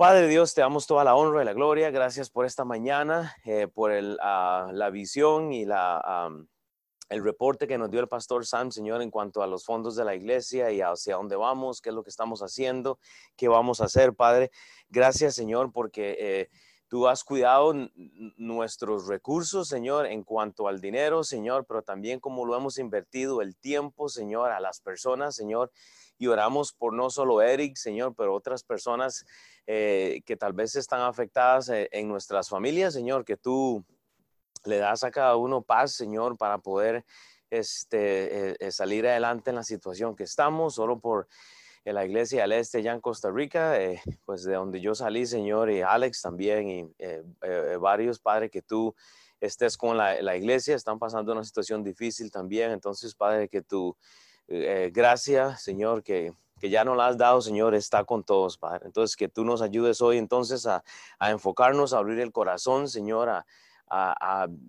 Padre Dios, te damos toda la honra y la gloria. Gracias por esta mañana, eh, por el, ah, la visión y la, el reporte que nos dio el pastor Sam, Señor, en cuanto a los fondos de la iglesia y hacia dónde vamos, qué es lo que estamos haciendo, qué vamos a hacer, Padre. Gracias, Señor, porque eh, tú has cuidado nuestros recursos, Señor, en cuanto al dinero, Señor, pero también como lo hemos invertido el tiempo, Señor, a las personas, Señor. Y oramos por no solo Eric, Señor, pero otras personas eh, que tal vez están afectadas eh, en nuestras familias, Señor, que tú le das a cada uno paz, Señor, para poder este, eh, salir adelante en la situación que estamos, solo por la iglesia al este ya en Costa Rica, pues de donde yo salí, Señor, y Alex también, y varios, Padre, que tú estés con la, la, iglesia, están pasando una situación difícil también, entonces, Padre, que tu gracia, Señor, que que ya no la has dado, Señor, está con todos, Padre. Entonces, que tú nos ayudes hoy entonces a, enfocarnos, a abrir el corazón, Señor, a,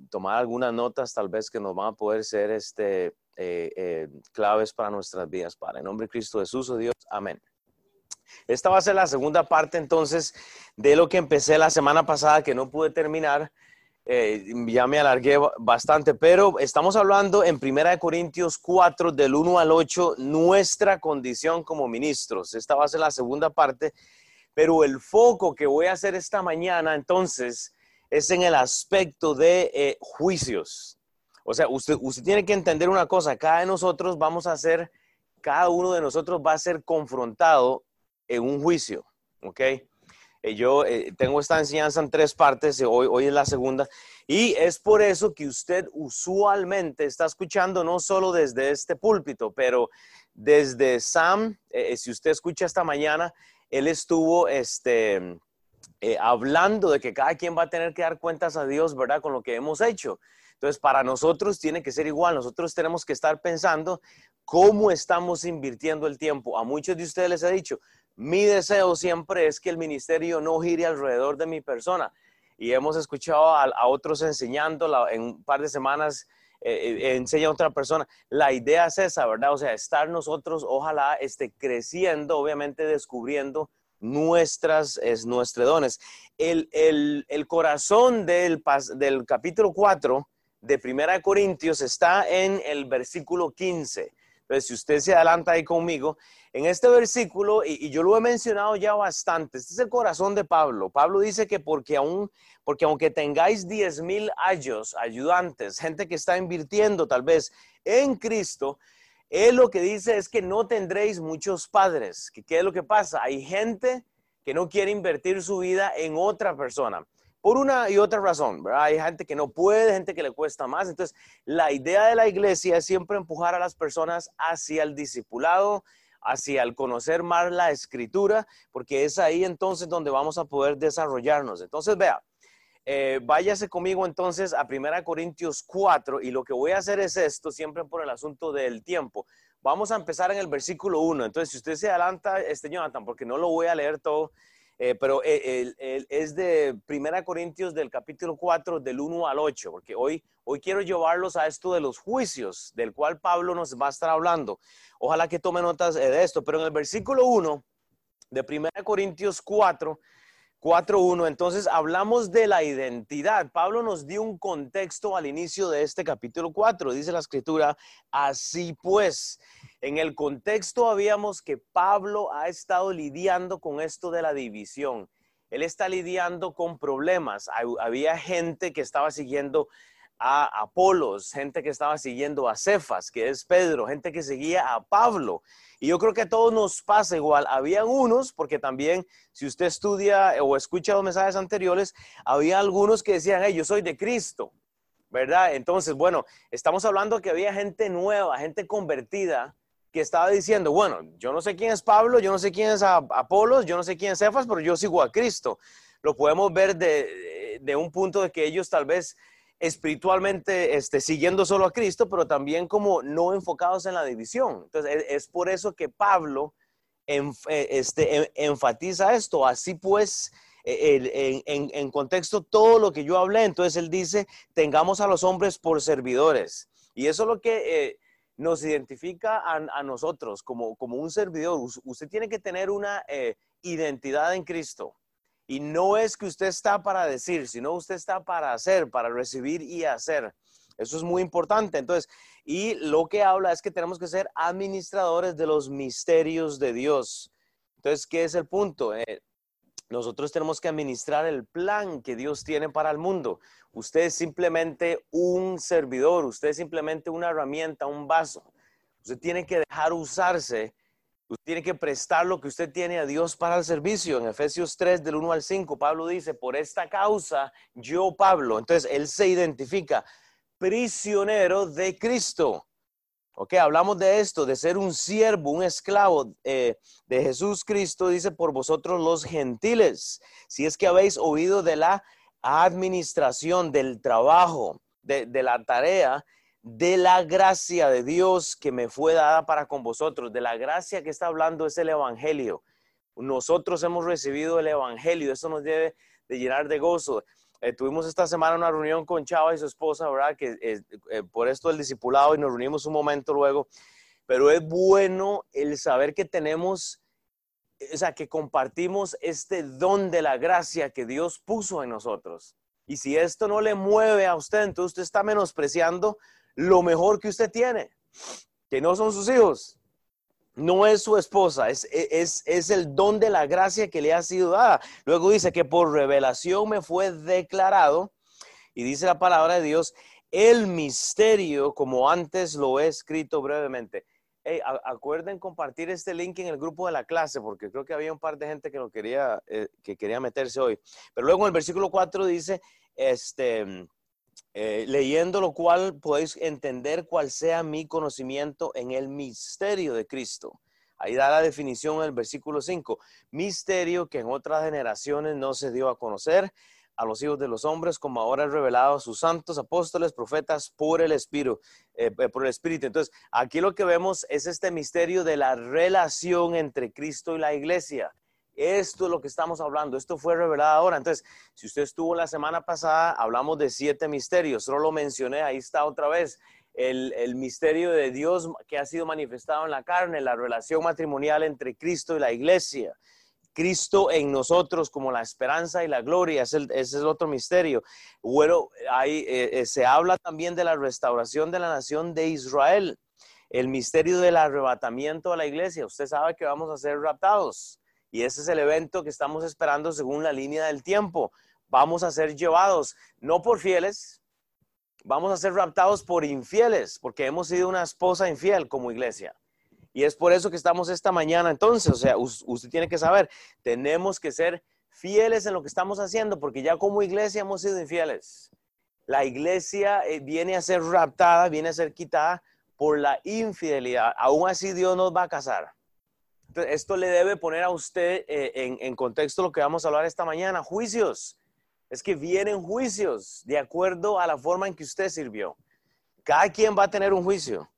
tomar algunas notas tal vez que nos van a poder ser este, eh, eh, claves para nuestras vidas, Padre. En nombre de Cristo Jesús, oh Dios, amén. Esta va a ser la segunda parte entonces de lo que empecé la semana pasada que no pude terminar eh, ya me alargué bastante, pero estamos hablando en Primera de Corintios 4, del 1 al 8, nuestra condición como ministros. Esta va a ser la segunda parte, pero el foco que voy a hacer esta mañana entonces es en el aspecto de eh, juicios. O sea, usted, usted tiene que entender una cosa, cada de nosotros vamos a ser, cada uno de nosotros va a ser confrontado en un juicio, ¿ok? Eh, yo eh, tengo esta enseñanza en tres partes, hoy, hoy es la segunda, y es por eso que usted usualmente está escuchando no solo desde este púlpito, pero desde Sam, eh, si usted escucha esta mañana, él estuvo este, hablando de que cada quien va a tener que dar cuentas a Dios, ¿verdad? Con lo que hemos hecho. Entonces, para nosotros tiene que ser igual. Nosotros tenemos que estar pensando cómo estamos invirtiendo el tiempo. A muchos de ustedes les he dicho, mi deseo siempre es que el ministerio no gire alrededor de mi persona. Y hemos escuchado a, otros enseñando en un par de semanas. Eh, eh, enseña a otra persona. La idea es esa, ¿verdad? O sea, estar nosotros, ojalá, esté creciendo, obviamente descubriendo nuestras, es, nuestros dones. El, corazón del, del capítulo 4 de Primera de Corintios está en el versículo 15. Si usted se adelanta ahí conmigo, en este versículo, y, yo lo he mencionado ya bastante, este es el corazón de Pablo. Pablo dice que porque aún, porque aunque tengáis diez mil años, ayudantes, gente que está invirtiendo tal vez en Cristo, él lo que dice es que no tendréis muchos padres. ¿Qué es lo que pasa? Hay gente que no quiere invertir su vida en otra persona por una y otra razón. Hay gente que no puede, gente que le cuesta más. Entonces, la idea de la iglesia es siempre empujar a las personas hacia el discipulado, hacia el conocer más la escritura, porque es ahí entonces donde vamos a poder desarrollarnos. Entonces, vea, eh, váyase conmigo entonces a 1 Corintios 4 y lo que voy a hacer es esto, siempre por el asunto del tiempo. Vamos a empezar en el versículo 1. Entonces, si usted se adelanta, este Jonathan, porque no lo voy a leer todo, eh, pero eh, es de Primera Corintios del capítulo 4, del 1 al 8, porque hoy, hoy quiero llevarlos a esto de los juicios, del cual Pablo nos va a estar hablando. Ojalá que tome notas eh, de esto, pero en el versículo 1 de Primera Corintios 4, 4.1, entonces hablamos de la identidad. Pablo nos dio un contexto al inicio de este capítulo 4. Dice la escritura, así pues, en el contexto habíamos que Pablo ha estado lidiando con esto de la división. Él está lidiando con problemas. Había gente que estaba siguiendo a Apolos, gente que estaba siguiendo a Cefas, que es Pedro, gente que seguía a Pablo. Y yo creo que a todos nos pasa igual. Habían unos, porque también si usted estudia o escucha los mensajes anteriores, había algunos que decían, hey, yo soy de Cristo, ¿verdad? Entonces, bueno, estamos hablando que había gente nueva, gente convertida, que estaba diciendo, bueno, yo no sé quién es Pablo, yo no sé quién es Apolos, yo no sé quién es Cefas, pero yo sigo a Cristo. Lo podemos ver de, de un punto de que ellos tal vez espiritualmente este, siguiendo solo a Cristo, pero también como no enfocados en la división. Entonces, es, por eso que Pablo eh, este, enfatiza esto. Así pues, e, en, contexto todo lo que yo hablé, entonces él dice, tengamos a los hombres por servidores. Y eso es lo que eh, nos identifica a, nosotros como, como un servidor. Usted tiene que tener una eh, identidad en Cristo. Y no es que usted está para decir, sino usted está para hacer, para recibir y hacer. Eso es muy importante. Entonces, y lo que habla es que tenemos que ser administradores de los misterios de Dios. Entonces, ¿qué es el punto? Eh, nosotros tenemos que administrar el plan que Dios tiene para el mundo. Usted es simplemente un servidor, usted es simplemente una herramienta, un vaso. Usted tiene que dejar usarse Usted tiene que prestar lo que usted tiene a Dios para el servicio. En Efesios 3, del 1 al 5, Pablo dice, por esta causa, yo, Pablo, entonces él se identifica prisionero de Cristo. Ok, hablamos de esto, de ser un siervo, un esclavo eh, de Jesús Cristo, dice por vosotros los gentiles. Si es que habéis oído de la administración, del trabajo, de, la tarea de la gracia de Dios que me fue dada para con vosotros. De la gracia que está hablando es el Evangelio. Nosotros hemos recibido el Evangelio. Eso nos debe de llenar de gozo. Eh, tuvimos esta semana una reunión con Chava y su esposa, ¿verdad? Que eh, por esto el discipulado y nos reunimos un momento luego. Pero es bueno el saber que tenemos, o sea, que compartimos este don de la gracia que Dios puso en nosotros. Y si esto no le mueve a usted, entonces usted está menospreciando lo mejor que usted tiene, que no son sus hijos, no es su esposa, es, es, es, el don de la gracia que le ha sido dada. Luego dice que por revelación me fue declarado, y dice la palabra de Dios, el misterio como antes lo he escrito brevemente. acuerden compartir este link en el grupo de la clase, porque creo que había un par de gente que lo quería, eh, que quería meterse hoy. Pero luego en el versículo 4 dice, este eh, leyendo lo cual podéis entender cuál sea mi conocimiento en el misterio de Cristo. Ahí da la definición en el versículo 5. Misterio que en otras generaciones no se dio a conocer a los hijos de los hombres, como ahora es revelado a sus santos apóstoles, profetas, por el Espíritu. Eh, eh, por el Espíritu. Entonces, aquí lo que vemos es este misterio de la relación entre Cristo y la iglesia. Esto es lo que estamos hablando. Esto fue revelado ahora. Entonces, si usted estuvo la semana pasada, hablamos de siete misterios. Solo lo mencioné, ahí está otra vez. El, el, misterio de Dios que ha sido manifestado en la carne, la relación matrimonial entre Cristo y la iglesia. Cristo en nosotros como la esperanza y la gloria, ese, es el otro misterio. Bueno, ahí eh, eh, se habla también de la restauración de la nación de Israel, el misterio del arrebatamiento a la iglesia. Usted sabe que vamos a ser raptados. Y ese es el evento que estamos esperando según la línea del tiempo. Vamos a ser llevados, no por fieles, vamos a ser raptados por infieles, porque hemos sido una esposa infiel como iglesia. Y es por eso que estamos esta mañana entonces, o sea, usted tiene que saber, tenemos que ser fieles en lo que estamos haciendo, porque ya como iglesia hemos sido infieles. La iglesia eh, viene a ser raptada, viene a ser quitada por la infidelidad. Aún así Dios nos va a casar esto le debe poner a usted eh, en, contexto lo que vamos a hablar esta mañana, juicios. Es que vienen juicios de acuerdo a la forma en que usted sirvió. Cada quien va a tener un juicio.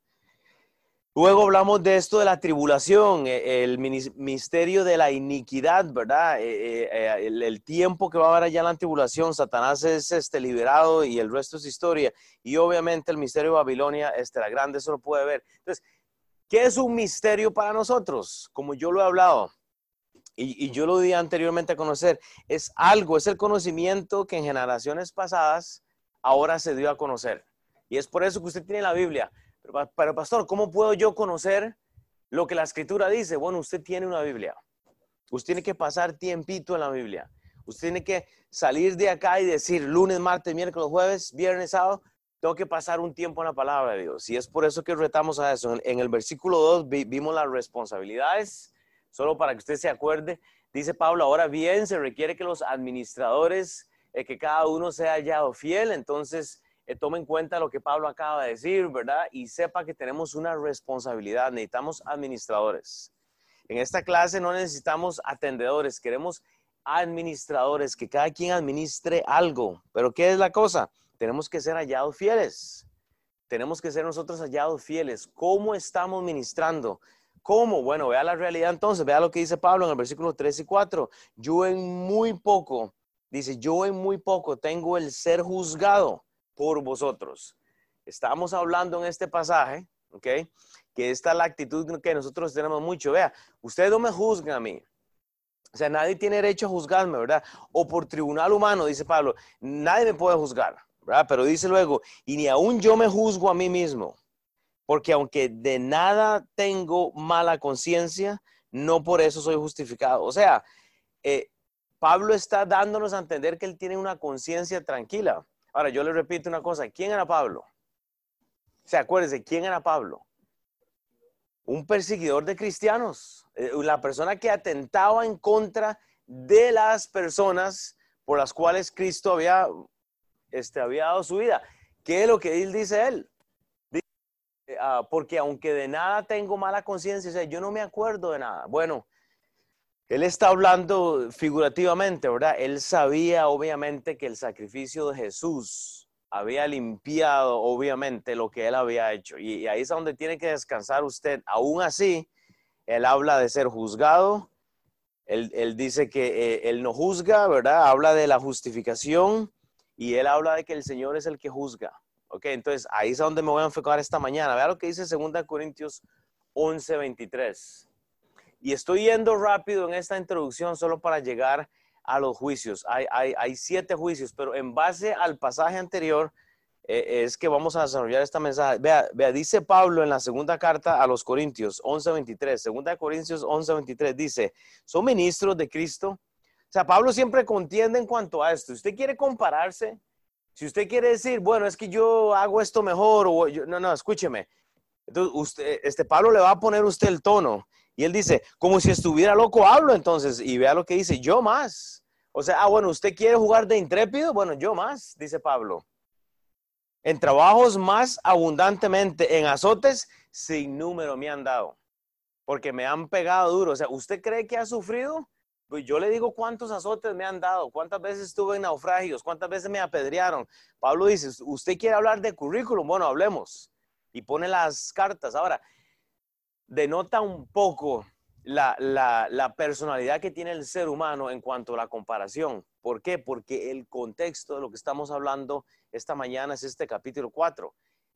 Luego hablamos de esto de la tribulación, eh, el misterio de la iniquidad, ¿verdad? Eh, el, tiempo que va a haber allá en la tribulación, Satanás es este, liberado y el resto es historia. Y obviamente el misterio de Babilonia, este, la grande, eso lo puede ver. Entonces, ¿Qué es un misterio para nosotros? Como yo lo he hablado y, yo lo di anteriormente a conocer, es algo, es el conocimiento que en generaciones pasadas ahora se dio a conocer. Y es por eso que usted tiene la Biblia. Pero, pero pastor, ¿cómo puedo yo conocer lo que la escritura dice? Bueno, usted tiene una Biblia. Usted tiene que pasar tiempito en la Biblia. Usted tiene que salir de acá y decir lunes, martes, miércoles, jueves, viernes, sábado, tengo que pasar un tiempo en la palabra de Dios. Y es por eso que retamos a eso. En el versículo 2 vimos las responsabilidades, solo para que usted se acuerde. Dice Pablo, ahora bien, se requiere que los administradores, eh, que cada uno sea hallado fiel. Entonces, eh, tome en cuenta lo que Pablo acaba de decir, ¿verdad? Y sepa que tenemos una responsabilidad. Necesitamos administradores. En esta clase no necesitamos atendedores, queremos administradores, que cada quien administre algo. Pero ¿qué es la cosa? Tenemos que ser hallados fieles. Tenemos que ser nosotros hallados fieles. ¿Cómo estamos ministrando? ¿Cómo? Bueno, vea la realidad entonces, vea lo que dice Pablo en el versículo 3 y 4. Yo en muy poco, dice, yo en muy poco tengo el ser juzgado por vosotros. Estamos hablando en este pasaje, ¿ok? Que esta es la actitud que nosotros tenemos mucho. Vea, ustedes no me juzgan a mí. O sea, nadie tiene derecho a juzgarme, ¿verdad? O por tribunal humano, dice Pablo, nadie me puede juzgar, Pero dice luego, y ni aún yo me juzgo a mí mismo, porque aunque de nada tengo mala conciencia, no por eso soy justificado. O sea, eh, Pablo está dándonos a entender que él tiene una conciencia tranquila. Ahora, yo le repito una cosa, ¿quién era Pablo? O sea, acuérdense, ¿quién era Pablo? Un perseguidor de cristianos, eh, la persona que atentaba en contra de las personas por las cuales Cristo había, este, había dado su vida. ¿Qué es lo que él dice él? Ah, porque aunque de nada tengo mala conciencia, o yo no me acuerdo de nada. Bueno, él está hablando figurativamente, ¿verdad? Él sabía obviamente que el sacrificio de Jesús había limpiado obviamente lo que él había hecho. Y, ahí es donde tiene que descansar usted. Aún así, él habla de ser juzgado. Él, dice que eh, él no juzga, ¿verdad? Habla de la justificación y él habla de que el Señor es el que juzga. Ok, entonces ahí es donde me voy a enfocar esta mañana. Vea lo que dice 2 Corintios 11, 23. Y estoy yendo rápido en esta introducción solo para llegar a los juicios. Hay, hay, siete juicios, pero en base al pasaje anterior eh, es que vamos a desarrollar esta mensaje. Vea, vea, dice Pablo en la segunda carta a los Corintios 11, 23. Segunda Corintios 11, 23 dice, son ministros de Cristo. Sea, Pablo siempre contiende en cuanto a esto. ¿Usted quiere compararse? Si usted quiere decir, bueno, es que yo hago esto mejor, o no, no, escúcheme. Entonces, usted, este Pablo le va a poner usted el tono. Y él dice, como si estuviera loco, hablo entonces. Y vea lo que dice, yo más. O sea, ah, bueno, ¿usted quiere jugar de intrépido? Bueno, yo más, dice Pablo. En trabajos más abundantemente, en azotes sin número me han dado. Porque me han pegado duro. O sea, ¿usted cree que ha sufrido? Pues yo le digo cuántos azotes me han dado, cuántas veces estuve en naufragios, cuántas veces me apedrearon. Pablo dice, ¿usted quiere hablar de currículum? Bueno, hablemos. Y pone las cartas. Ahora, denota un poco la, la, personalidad que tiene el ser humano en cuanto a la comparación. ¿Por qué? Porque el contexto de lo que estamos hablando esta mañana es este capítulo 4.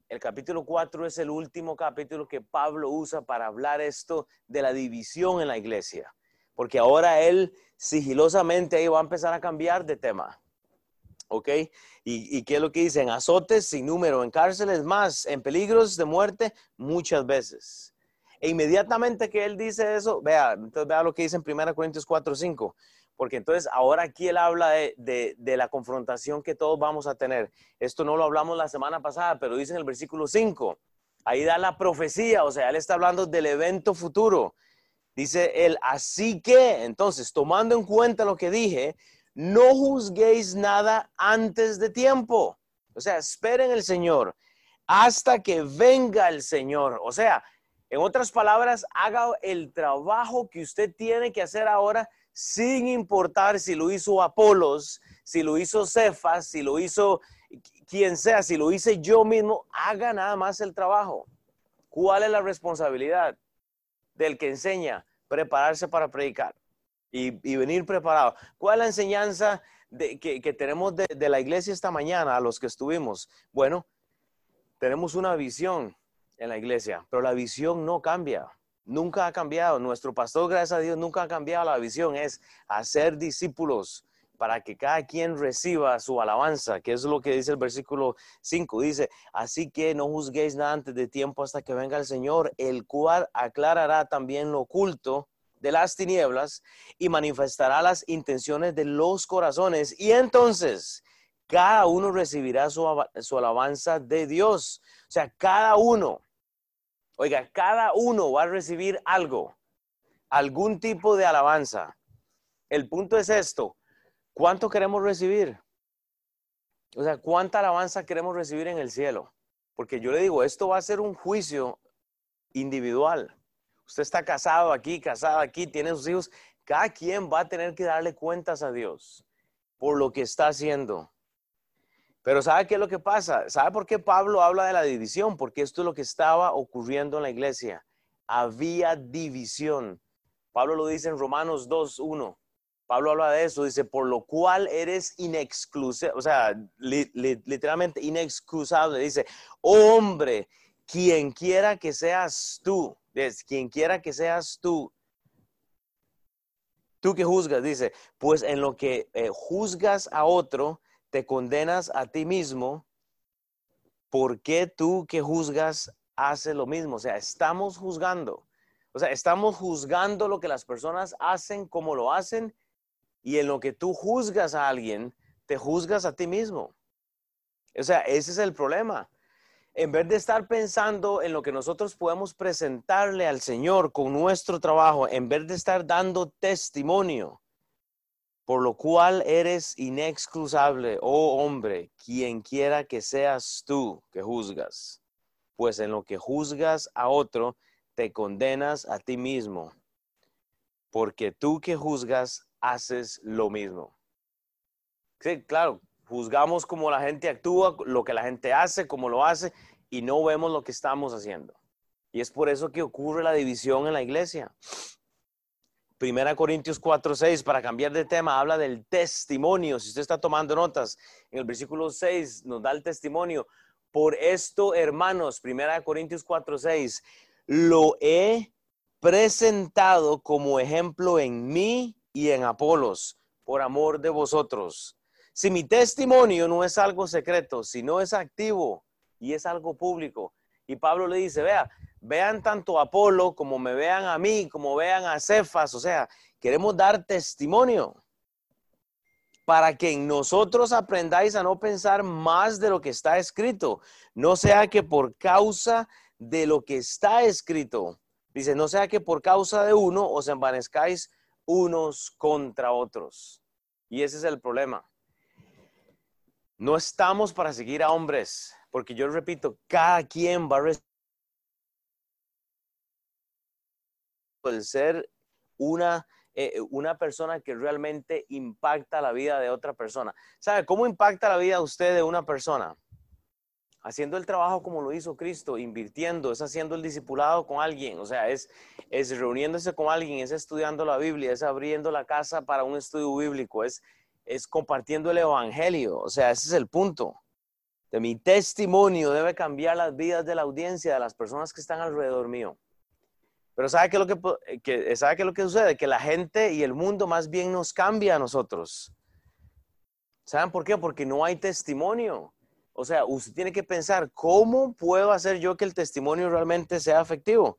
El capítulo 4 es el último capítulo que Pablo usa para hablar esto de la división en la iglesia porque ahora él sigilosamente ahí va a empezar a cambiar de tema. ¿Ok? ¿Y, qué es lo que dice? En azotes sin número, en cárceles más, en peligros de muerte muchas veces. E inmediatamente que él dice eso, vea, entonces vea lo que dice en 1 Corintios 4, 5. Porque entonces ahora aquí él habla de, de, la confrontación que todos vamos a tener. Esto no lo hablamos la semana pasada, pero dice en el versículo 5. Ahí da la profecía, o sea, él está hablando del evento futuro. Dice él, así que, entonces, tomando en cuenta lo que dije, no juzguéis nada antes de tiempo. O sea, esperen el Señor hasta que venga el Señor. O sea, en otras palabras, haga el trabajo que usted tiene que hacer ahora sin importar si lo hizo Apolos, si lo hizo Cefas, si lo hizo quien sea, si lo hice yo mismo, haga nada más el trabajo. ¿Cuál es la responsabilidad? Del que enseña, prepararse para predicar y, venir preparado. ¿Cuál es la enseñanza que, tenemos de, de la iglesia esta mañana a los que estuvimos? Bueno, tenemos una visión en la iglesia, pero la visión no cambia. Nunca ha cambiado. Nuestro pastor, gracias a Dios, nunca ha cambiado la visión. Es hacer discípulos para que cada quien reciba su alabanza, que es lo que dice el versículo 5. Dice, así que no juzguéis nada antes de tiempo hasta que venga el Señor, el cual aclarará también lo oculto de las tinieblas y manifestará las intenciones de los corazones. Y entonces cada uno recibirá su, su alabanza de Dios. O sea, cada uno, oiga, cada uno va a recibir algo, algún tipo de alabanza. El punto es esto, ¿Cuánto queremos recibir? O sea, ¿cuánta alabanza queremos recibir en el cielo? Porque yo le digo, esto va a ser un juicio individual. Usted está casado aquí, casada aquí, tiene sus hijos. Cada quien va a tener que darle cuentas a Dios por lo que está haciendo. Pero ¿sabe qué es lo que pasa? ¿Sabe por qué Pablo habla de la división? Porque esto es lo que estaba ocurriendo en la iglesia. Había división. Pablo lo dice en Romanos 2.1. Pablo habla de eso, dice, por lo cual eres inexcusable, o sea, literalmente inexcusable. Dice, hombre, quien quiera que seas tú, quien quiera que seas tú, Tú que juzgas, dice, pues en lo que eh, juzgas a otro, te condenas a ti mismo. ¿Por qué tú que juzgas haces lo mismo? O sea, estamos juzgando. O sea, estamos juzgando lo que las personas hacen, como lo hacen, y en lo que tú juzgas a alguien, te juzgas a ti mismo. O sea, ese es el problema en vez de estar pensando en lo que nosotros podemos presentarle al Señor con nuestro trabajo, en vez de estar dando testimonio, por lo cual eres inexcusable, oh hombre, quien quiera que seas tú que juzgas, pues en lo que juzgas a otro, te condenas a ti mismo, porque tú que juzgas haces lo mismo. Sí, claro, juzgamos como la gente actúa, lo que la gente hace, como lo hace, y no vemos lo que estamos haciendo. Y es por eso que ocurre la división en la iglesia. Primera Corintios 4, 6, para cambiar de tema, habla del testimonio. Si usted está tomando notas, en el versículo 6 nos da el testimonio. Por esto, hermanos, Primera Corintios 4, 6, lo he presentado como ejemplo en mí y en Apolos, por amor de vosotros. Si mi testimonio no es algo secreto, si no es activo y es algo público, y Pablo le dice, vea, vean tanto a Apolo como me vean a mí, como vean a Cefas, o sea, queremos dar testimonio para que en nosotros aprendáis a no pensar más de lo que está escrito, no sea que por causa de lo que está escrito, dice, no sea que por causa de uno os envanezcáis unos contra otros. Y ese es el problema. No estamos para seguir a hombres, porque yo repito, cada quien va a el ser una, eh, una persona que realmente impacta la vida de otra persona. ¿Sabe cómo impacta la vida usted de una persona? Haciendo el trabajo como lo hizo Cristo, invirtiendo, es haciendo el discipulado con alguien, o sea, es, es reuniéndose con alguien, es estudiando la Biblia, es abriendo la casa para un estudio bíblico, es es compartiendo el Evangelio. O sea, ese es el punto. De mi testimonio debe cambiar las vidas de la audiencia, de las personas que están alrededor mío. Pero ¿sabe qué es lo que, ¿sabe qué es lo que sucede? Que la gente y el mundo más bien nos cambia a nosotros. ¿Saben por qué? Porque no hay testimonio. O sea, usted tiene que pensar, ¿cómo puedo hacer yo que el testimonio realmente sea efectivo?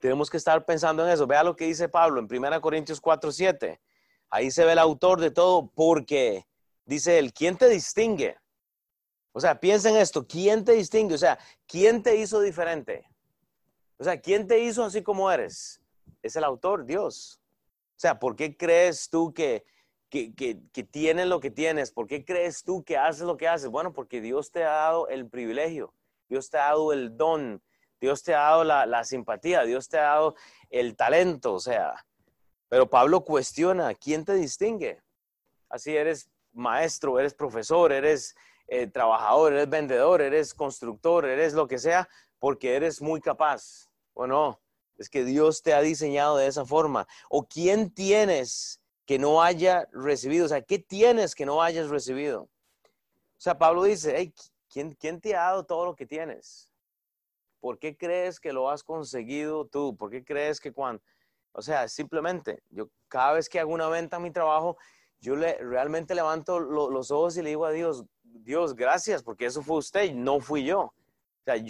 Tenemos que estar pensando en eso. Vea lo que dice Pablo en 1 Corintios 4, 7. Ahí se ve el autor de todo porque dice él, ¿quién te distingue? O sea, piensa en esto, ¿quién te distingue? O sea, ¿quién te hizo diferente? O sea, ¿quién te hizo así como eres? Es el autor, Dios. O sea, ¿por qué crees tú que, que, que, tienes lo que tienes? ¿Por qué crees tú que haces lo que haces? Bueno, porque Dios te ha dado el privilegio, Dios te ha dado el don, Dios te ha dado la, la simpatía, Dios te ha dado el talento, o sea, pero Pablo cuestiona, ¿quién te distingue? Así eres maestro, eres profesor, eres eh, trabajador, eres vendedor, eres constructor, eres lo que sea, porque eres muy capaz. ¿O no? Es que Dios te ha diseñado de esa forma. ¿O quién tienes que no haya recibido? O sea, ¿qué tienes que no hayas recibido? O sea, Pablo dice, ¿quién, ¿quién te ha dado todo lo que tienes? ¿Por qué crees que lo has conseguido tú? ¿Por qué crees que cuando... O sea, simplemente, yo cada vez que hago una venta en mi trabajo, yo le, realmente levanto los ojos y le digo a Dios, Dios, gracias, porque eso fue usted, no fui yo.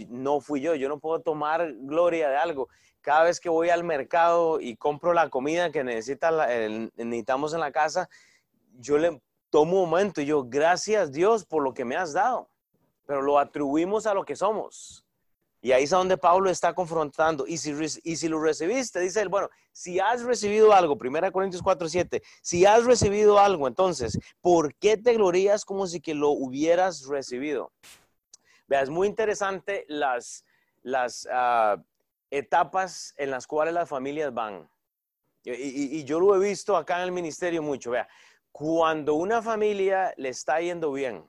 No fui yo, yo no puedo tomar gloria de algo. Cada vez que voy al mercado y compro la comida que necesita necesitamos en la casa, yo le tomo un momento y yo, gracias Dios por lo que me has dado, pero lo atribuimos a lo que somos. Y ahí es donde Pablo está confrontando. Y si, y lo recibiste, dice él, bueno, si has recibido algo, 1 Corintios 4, 7, si has recibido algo, entonces, ¿por qué te glorías como si que lo hubieras recibido? Vea, es muy interesante las, las uh, etapas en las cuales las familias van. Y, y, yo lo he visto acá en el ministerio mucho. Vea, cuando una familia le está yendo bien,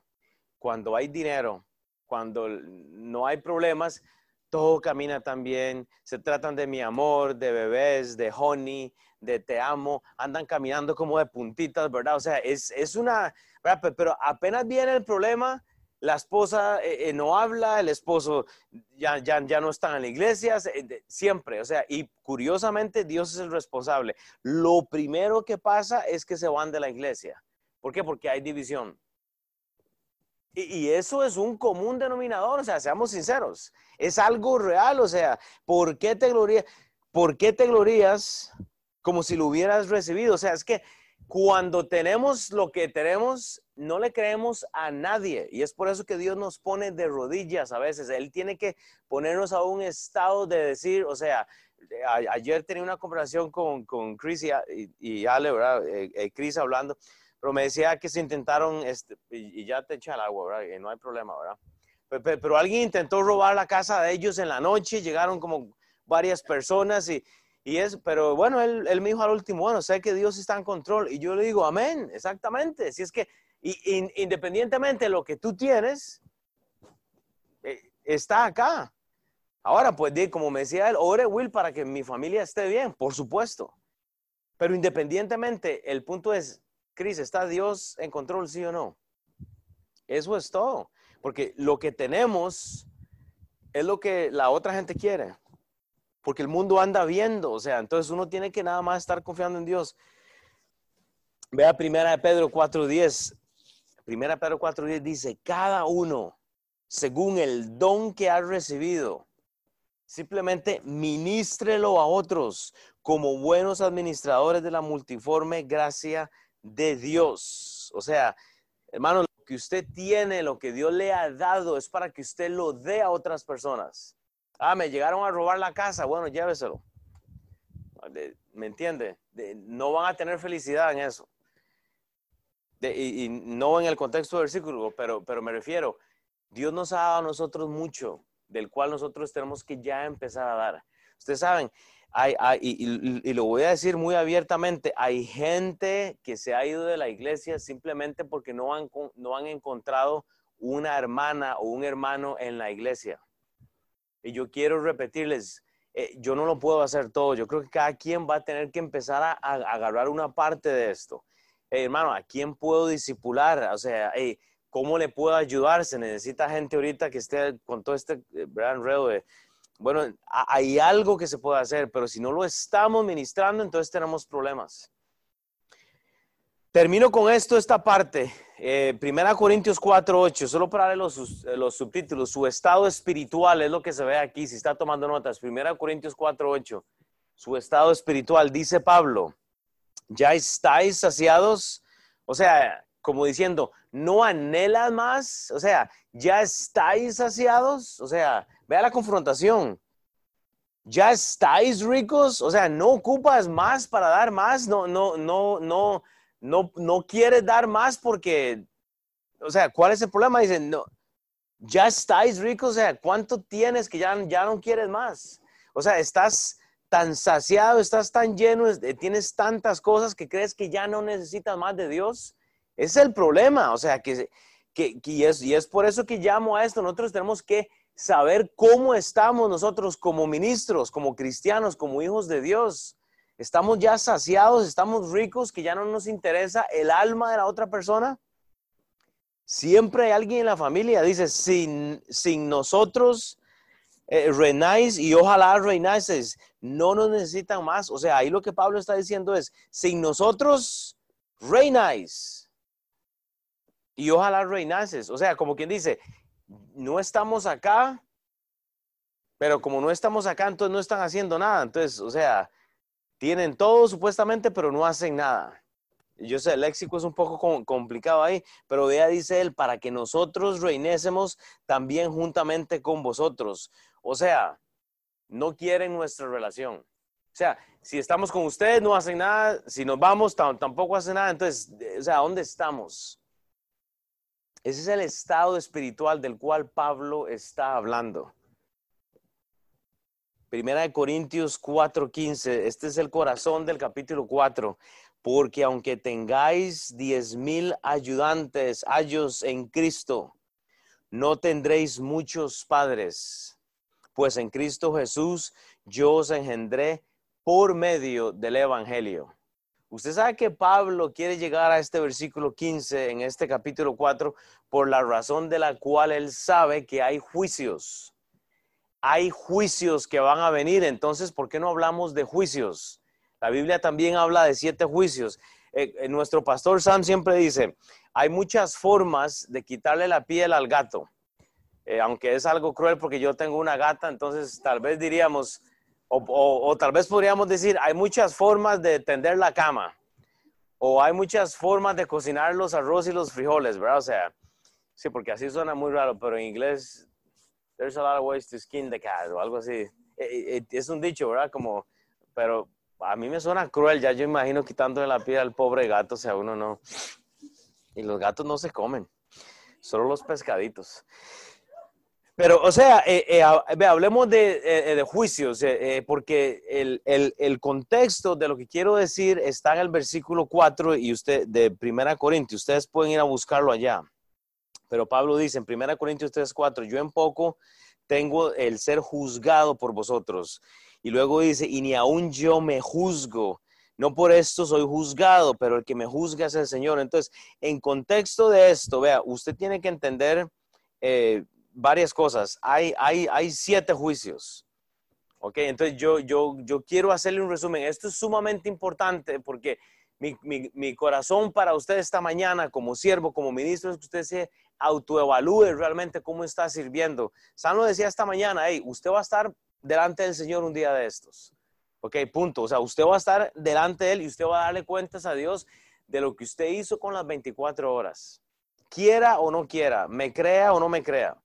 cuando hay dinero, cuando no hay problemas, todo camina tan bien, se tratan de mi amor, de bebés, de honey, de te amo, andan caminando como de puntitas, ¿verdad? O sea, es, es una, pero apenas viene el problema, la esposa eh, eh, no habla, el esposo ya, ya, ya no está en la iglesia, siempre, o sea, y curiosamente Dios es el responsable. Lo primero que pasa es que se van de la iglesia. ¿Por qué? Porque hay división. Y, y eso es un común denominador, o sea, seamos sinceros, es algo real, o sea, ¿por qué te glorías? ¿Por qué te glorías como si lo hubieras recibido? O sea, es que cuando tenemos lo que tenemos, no le creemos a nadie. Y es por eso que Dios nos pone de rodillas a veces. Él tiene que ponernos a un estado de decir, o sea, ayer tenía una conversación con, con Chris y, Ale, ¿verdad? Eh, eh, Chris hablando, pero me decía que se intentaron, este, y, ya te echa el agua, ¿verdad? Y no hay problema, ¿verdad? Pero, pero, alguien intentó robar la casa de ellos en la noche, llegaron como varias personas y, y es, pero bueno, él, él, me dijo al último, bueno, sé que Dios está en control. Y yo le digo, amén, exactamente. Si es que independientemente de lo que tú tienes, eh, está acá. Ahora, pues, como me decía él, ore Will para que mi familia esté bien, por supuesto. Pero independientemente, el punto es, Cris, ¿está Dios en control, sí o no? Eso es todo. Porque lo que tenemos es lo que la otra gente quiere porque el mundo anda viendo, o sea, entonces uno tiene que nada más estar confiando en Dios. Vea primera de Pedro 4.10. Primera de Pedro 4.10 dice, cada uno, según el don que ha recibido, simplemente ministrelo a otros como buenos administradores de la multiforme gracia de Dios. O sea, hermano, lo que usted tiene, lo que Dios le ha dado es para que usted lo dé a otras personas. Ah, me llegaron a robar la casa. Bueno, lléveselo. ¿Me entiende? no van a tener felicidad en eso. y, no en el contexto del versículo, pero, pero me refiero, Dios nos ha dado a nosotros mucho, del cual nosotros tenemos que ya empezar a dar. Ustedes saben, hay, y, lo voy a decir muy abiertamente, hay gente que se ha ido de la iglesia simplemente porque no han, no han encontrado una hermana o un hermano en la iglesia. Y yo quiero repetirles, eh, yo no lo puedo hacer todo. Yo creo que cada quien va a tener que empezar a, agarrar una parte de esto. hermano, ¿a quién puedo disipular? O sea, ¿cómo le puedo ayudar? Se necesita gente ahorita que esté con todo este gran enredo de, bueno, hay algo que se puede hacer, pero si no lo estamos ministrando, entonces tenemos problemas. Termino con esto, esta parte. Eh, Primera Corintios 4, 8, solo para leer los, los, subtítulos. Su estado espiritual es lo que se ve aquí, si está tomando notas. Primera Corintios 4, 8. Su estado espiritual, dice Pablo, ¿ya estáis saciados? O sea, como diciendo, ¿no anhelas más? O sea, ¿ya estáis saciados? O sea, vea la confrontación. ¿Ya estáis ricos? O sea, ¿no ocupas más para dar más? No, no, no, no no, no quieres dar más porque, o sea, ¿cuál es el problema? Dicen, no, ya estáis ricos, o sea, ¿cuánto tienes que ya, ya no quieres más? O sea, estás tan saciado, estás tan lleno, tienes tantas cosas que crees que ya no necesitas más de Dios. es el problema, o sea, que, que, y, es, y es por eso que llamo a esto, nosotros tenemos que saber cómo estamos nosotros como ministros, como cristianos, como hijos de Dios. ¿Estamos ya saciados? ¿Estamos ricos que ya no nos interesa el alma de la otra persona? Siempre hay alguien en la familia, dice, sin, sin nosotros eh, reináis y ojalá reináis, no nos necesitan más. O sea, ahí lo que Pablo está diciendo es, sin nosotros reináis y ojalá reinases. O sea, como quien dice, no estamos acá, pero como no estamos acá, entonces no están haciendo nada. Entonces, o sea, tienen todo supuestamente, pero no hacen nada. Yo sé, el léxico es un poco complicado ahí, pero vea, dice él, para que nosotros reinésemos también juntamente con vosotros. O sea, no quieren nuestra relación. O sea, si estamos con ustedes, no hacen nada. Si nos vamos, tampoco hacen nada. Entonces, o sea, ¿dónde estamos? Ese es el estado espiritual del cual Pablo está hablando. Primera de Corintios 4:15, este es el corazón del capítulo 4, porque aunque tengáis diez mil ayudantes, ayos en Cristo, no tendréis muchos padres, pues en Cristo Jesús yo os engendré por medio del Evangelio. Usted sabe que Pablo quiere llegar a este versículo 15 en este capítulo 4 por la razón de la cual él sabe que hay juicios. Hay juicios que van a venir, entonces, ¿por qué no hablamos de juicios? La Biblia también habla de siete juicios. Eh, eh, nuestro pastor Sam siempre dice, hay muchas formas de quitarle la piel al gato. Eh, aunque es algo cruel porque yo tengo una gata, entonces tal vez diríamos, o, tal vez podríamos decir, hay muchas formas de tender la cama, o hay muchas formas de cocinar los arroz y los frijoles, ¿verdad? O sea, sí, porque así suena muy raro, pero en inglés, there's a lot of ways to skin the cat, o algo así. Eh, eh, es un dicho, ¿verdad? Como, pero a mí me suena cruel, ya yo imagino quitándole la piel al pobre gato, o sea, uno no. Y los gatos no se comen, solo los pescaditos. Pero, o sea, eh, eh, hablemos de, eh, de juicios, porque el, el, el, contexto de lo que quiero decir está en el versículo 4 y usted, de Primera Corintios. Ustedes pueden ir a buscarlo allá. Pero Pablo dice en Primera Corintios 3, 4, yo en poco tengo el ser juzgado por vosotros. Y luego dice, y ni aún yo me juzgo. No por esto soy juzgado, pero el que me juzga es el Señor. Entonces, en contexto de esto, vea, usted tiene que entender varias cosas. Hay, hay, hay siete juicios. Ok, entonces yo, yo, yo quiero hacerle un resumen. Esto es sumamente importante porque mi, mi, corazón para usted esta mañana como siervo, como ministro, es que usted se autoevalúe realmente cómo está sirviendo. San lo decía esta mañana, hey, usted va a estar delante del Señor un día de estos. Ok, punto. O sea, usted va a estar delante de Él y usted va a darle cuentas a Dios de lo que usted hizo con las 24 horas. Quiera o no quiera, me crea o no me crea.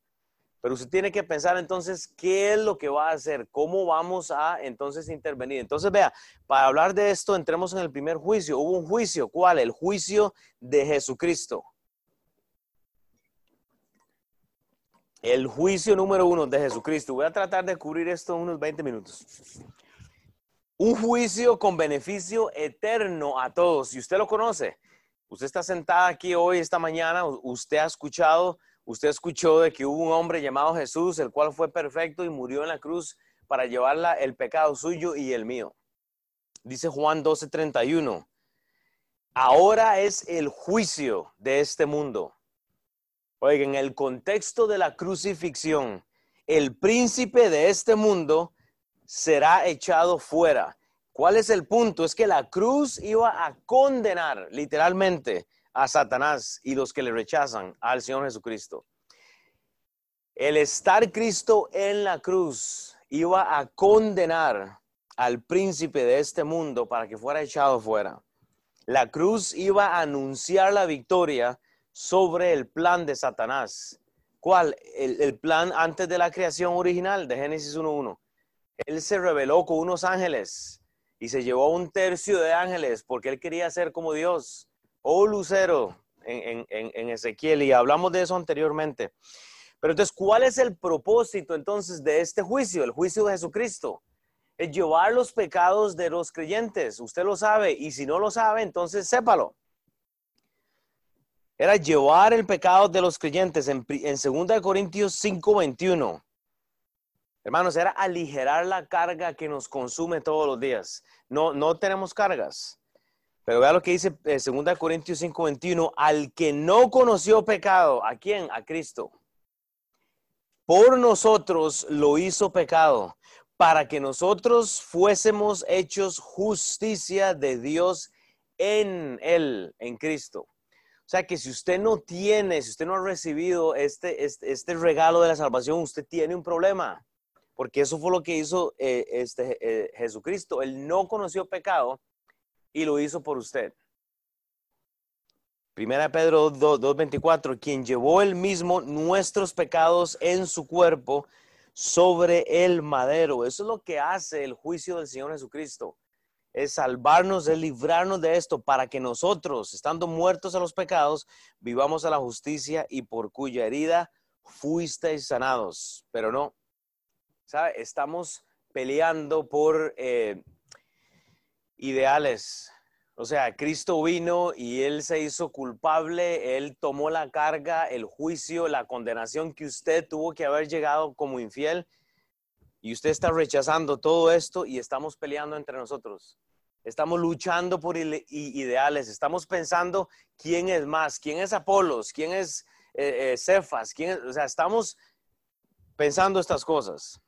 Pero usted tiene que pensar entonces qué es lo que va a hacer, cómo vamos a entonces intervenir. Entonces, vea, para hablar de esto, entremos en el primer juicio. Hubo un juicio, ¿cuál? El juicio de Jesucristo. El juicio número uno de Jesucristo. Voy a tratar de cubrir esto en unos 20 minutos. Un juicio con beneficio eterno a todos. Si usted lo conoce, usted está sentada aquí hoy, esta mañana, usted ha escuchado Usted escuchó de que hubo un hombre llamado Jesús, el cual fue perfecto y murió en la cruz para llevarla el pecado suyo y el mío. Dice Juan 12:31. Ahora es el juicio de este mundo. Oigan, en el contexto de la crucifixión, el príncipe de este mundo será echado fuera. ¿Cuál es el punto? Es que la cruz iba a condenar literalmente a Satanás y los que le rechazan al Señor Jesucristo. El estar Cristo en la cruz iba a condenar al príncipe de este mundo para que fuera echado fuera. La cruz iba a anunciar la victoria sobre el plan de Satanás. ¿Cuál? El, plan antes de la creación original de Génesis 1.1. Él se reveló con unos ángeles y se llevó un tercio de ángeles porque él quería ser como Dios o lucero en, en, Ezequiel y hablamos de eso anteriormente. Pero entonces, ¿cuál es el propósito entonces de este juicio? El juicio de Jesucristo. Es llevar los pecados de los creyentes. Usted lo sabe y si no lo sabe, entonces sépalo. Era llevar el pecado de los creyentes en, en 2 Corintios 5:21. Hermanos, era aligerar la carga que nos consume todos los días. No, no tenemos cargas. Pero vea lo que dice 2 eh, Corintios 5:21, al que no conoció pecado, ¿a quién? A Cristo. Por nosotros lo hizo pecado, para que nosotros fuésemos hechos justicia de Dios en Él, en Cristo. O sea que si usted no tiene, si usted no ha recibido este, este, este regalo de la salvación, usted tiene un problema. Porque eso fue lo que hizo eh, este, eh, Jesucristo. Él no conoció pecado y lo hizo por usted. Primera Pedro 2.24, quien llevó el mismo nuestros pecados en su cuerpo sobre el madero. Eso es lo que hace el juicio del Señor Jesucristo. Es salvarnos, es librarnos de esto para que nosotros, estando muertos a los pecados, vivamos a la justicia y por cuya herida fuisteis sanados. Pero no, ¿sabe? Estamos peleando por eh, ideales. O sea, Cristo vino y Él se hizo culpable, Él tomó la carga, el juicio, la condenación que usted tuvo que haber llegado como infiel. Y usted está rechazando todo esto y estamos peleando entre nosotros. Estamos luchando por ideales, estamos pensando quién es más, quién es Apolos, quién es eh, eh, Cefas, quién es, o sea, estamos pensando estas cosas.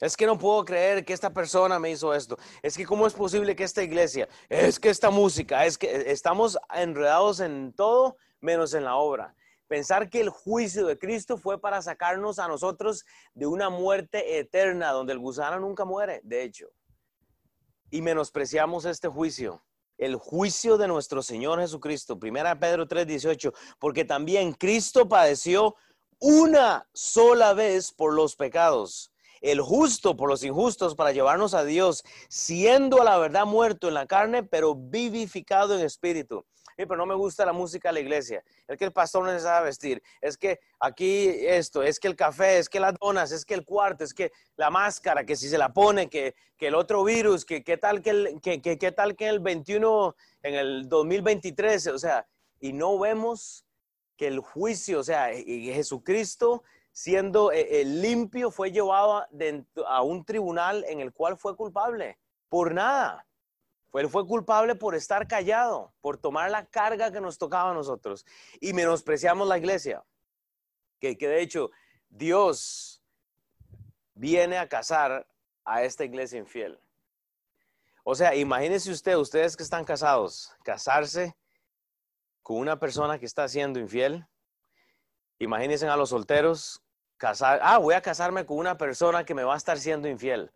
Es que no puedo creer que esta persona me hizo esto. Es que cómo es posible que esta iglesia, es que esta música, es que estamos enredados en todo menos en la obra. Pensar que el juicio de Cristo fue para sacarnos a nosotros de una muerte eterna, donde el gusano nunca muere, de hecho. Y menospreciamos este juicio el juicio de nuestro Señor Jesucristo. Primera Pedro 3:18, porque también Cristo padeció una sola vez por los pecados el justo por los injustos para llevarnos a Dios, siendo a la verdad muerto en la carne, pero vivificado en espíritu. pero no me gusta la música de la iglesia. Es que el pastor no se sabe vestir. Es que aquí esto, es que el café, es que las donas, es que el cuarto, es que la máscara, que si se la pone, que, el otro virus, que qué tal que el, que, tal que el 21, en el 2023, o sea, y no vemos que el juicio, o sea, Jesucristo siendo eh, eh, limpio, fue llevado a, un tribunal en el cual fue culpable por nada. Él fue culpable por estar callado, por tomar la carga que nos tocaba a nosotros. Y menospreciamos la iglesia. Que, que de hecho, Dios viene a casar a esta iglesia infiel. O sea, imagínense usted, ustedes que están casados, casarse con una persona que está siendo infiel. Imagínense a los solteros casar, ah, voy a casarme con una persona que me va a estar siendo infiel.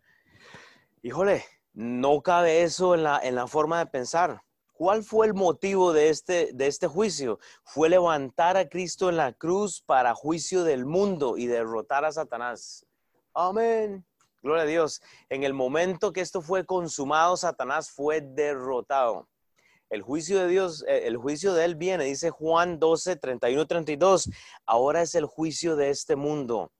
Híjole, no cabe eso en la, en la forma de pensar. ¿Cuál fue el motivo de este, de este juicio? Fue levantar a Cristo en la cruz para juicio del mundo y derrotar a Satanás. Amén. Gloria a Dios. En el momento que esto fue consumado, Satanás fue derrotado. El juicio de Dios, eh, el juicio de Él viene, dice Juan 12, 31, 32. Ahora es el juicio de este mundo.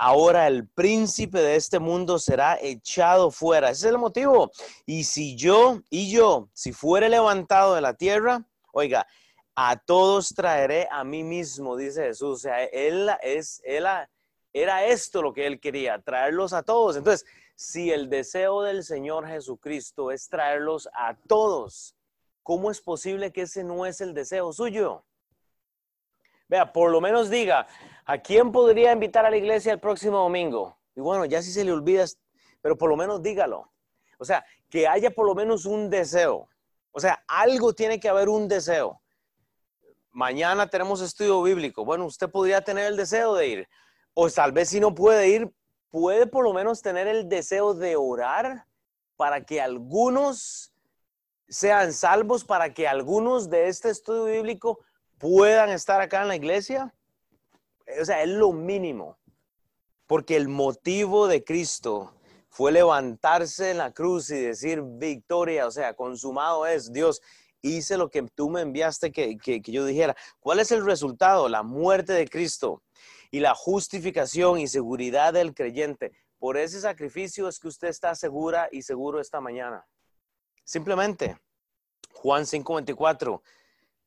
Ahora el príncipe de este mundo será echado fuera. Ese es el motivo. Y si yo y yo, si fuere levantado de la tierra, oiga, a todos traeré a mí mismo, dice Jesús. O sea, él es, él, era esto lo que él quería, traerlos a todos. Entonces, si el deseo del Señor Jesucristo es traerlos a todos, ¿cómo es posible que ese no es el deseo suyo? Vea, por lo menos diga, ¿a quién podría invitar a la iglesia el próximo domingo? Y bueno, ya si se le olvida, pero por lo menos dígalo. O sea, que haya por lo menos un deseo. O sea, algo tiene que haber un deseo. Mañana tenemos estudio bíblico. Bueno, usted podría tener el deseo de ir. O tal vez si no puede ir, puede por lo menos tener el deseo de orar para que algunos sean salvos para que algunos de este estudio bíblico puedan estar acá en la iglesia? O sea, es lo mínimo. Porque el motivo de Cristo fue levantarse en la cruz y decir victoria, o sea, consumado es Dios. Hice lo que tú me enviaste que, que, que yo dijera. ¿Cuál es el resultado? La muerte de Cristo y la justificación y seguridad del creyente. Por ese sacrificio es que usted está segura y seguro esta mañana. Simplemente, Juan 5:24,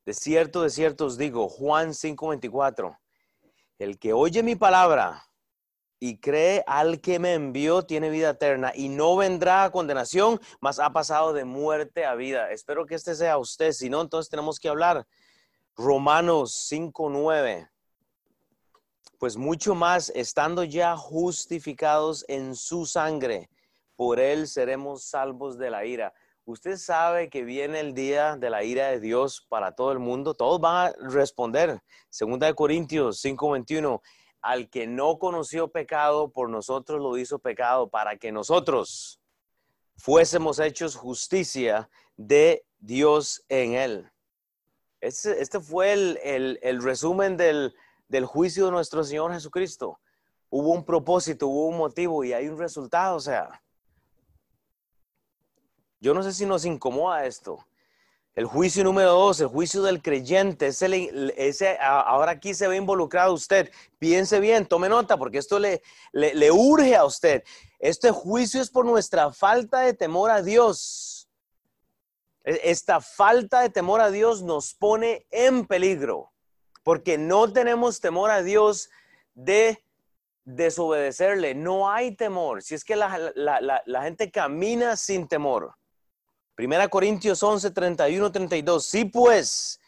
de cierto, de cierto os digo, Juan 5:24, el que oye mi palabra y cree al que me envió tiene vida eterna y no vendrá a condenación, mas ha pasado de muerte a vida. Espero que este sea usted, si no, entonces tenemos que hablar. Romanos 5:9. Pues mucho más, estando ya justificados en su sangre, por él seremos salvos de la ira. Usted sabe que viene el día de la ira de Dios para todo el mundo. Todos van a responder. Segunda de Corintios 5:21. Al que no conoció pecado, por nosotros lo hizo pecado, para que nosotros fuésemos hechos justicia de Dios en él. Este, fue el, resumen del, del juicio de nuestro Señor Jesucristo. Hubo un propósito, hubo un motivo y hay un resultado. O sea, yo no sé si nos incomoda esto. El juicio número dos, el juicio del creyente, ese, ahora aquí se ve involucrado usted. Piense bien, tome nota, porque esto le, urge a usted. Este juicio es por nuestra falta de temor a Dios. E, esta falta de temor a Dios nos pone en peligro, porque no tenemos temor a Dios de desobedecerle. No hay temor. Si es que la gente camina sin temor. Primera Corintios 11, 31, 32. Sí, pues.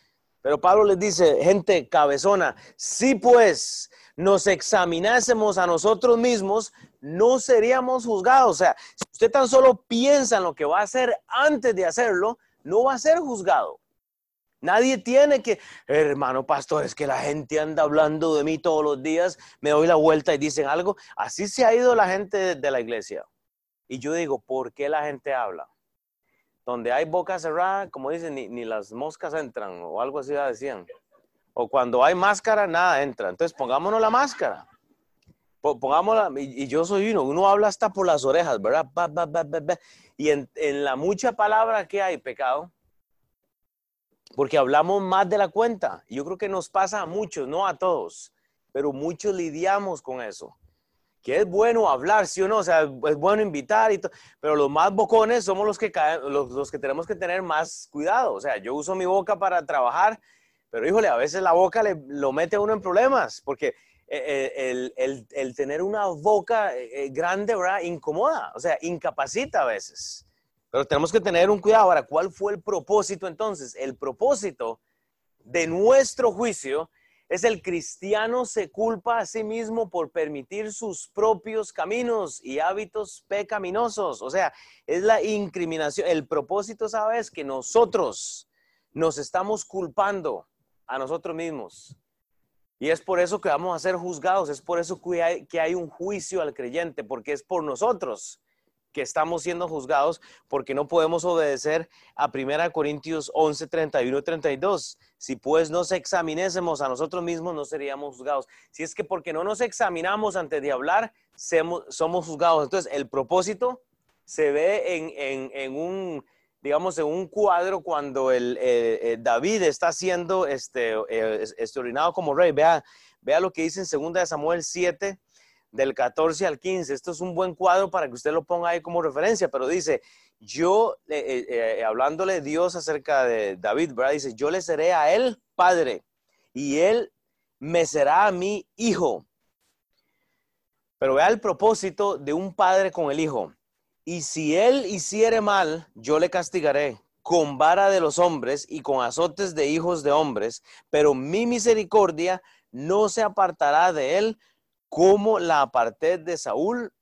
Pero Pablo les dice, gente cabezona, sí, pues nos examinásemos a nosotros mismos, no seríamos juzgados. O sea, si usted tan solo piensa en lo que va a hacer antes de hacerlo, no va a ser juzgado. Nadie tiene que, hermano pastor, es que la gente anda hablando de mí todos los días, me doy la vuelta y dicen algo. Así se ha ido la gente de la iglesia. Y yo digo, ¿por qué la gente habla? Donde hay boca cerrada, como dicen, ni, las moscas entran o algo así decían. O cuando hay máscara, nada entra. Entonces pongámonos la máscara. Pongámosla, y, yo soy uno, uno habla hasta por las orejas, ¿verdad? y en, en la mucha palabra que hay, pecado, porque hablamos más de la cuenta. Yo creo que nos pasa a muchos, no a todos, pero muchos lidiamos con eso. Que es bueno hablar, sí o no, o sea, es bueno invitar y todo, pero los más bocones somos los que, los, que tenemos que tener más cuidado. O sea, yo uso mi boca para trabajar, pero híjole, a veces la boca le, lo mete a uno en problemas, porque eh, eh, el, el, el, tener una boca eh, grande, ¿verdad? Incomoda, o sea, incapacita a veces. Pero tenemos que tener un cuidado. Ahora, ¿cuál fue el propósito entonces? El propósito de nuestro juicio es el cristiano se culpa a sí mismo por permitir sus propios caminos y hábitos pecaminosos. O sea, es la incriminación. El propósito, ¿sabes? Que nosotros nos estamos culpando a nosotros mismos. Y es por eso que vamos a ser juzgados, es por eso que hay, que hay un juicio al creyente, porque es por nosotros que estamos siendo juzgados porque no podemos obedecer a 1 Corintios 11, 31 y 32. Si pues nos examinésemos a nosotros mismos, no seríamos juzgados. Si es que porque no nos examinamos antes de hablar, somos juzgados. Entonces, el propósito se ve en, un, digamos, en un cuadro cuando el, David está siendo este, eh, como rey. Vea, vea lo que dice en 2 Samuel 7, del 14 al 15. Esto es un buen cuadro para que usted lo ponga ahí como referencia, pero dice, yo, eh, eh, eh, hablándole Dios acerca de David, ¿verdad? Dice, yo le seré a él padre y él me será a mí hijo. Pero vea el propósito de un padre con el hijo. Y si él hiciere mal, yo le castigaré con vara de los hombres y con azotes de hijos de hombres, pero mi misericordia no se apartará de él cómo la aparté de Saúl,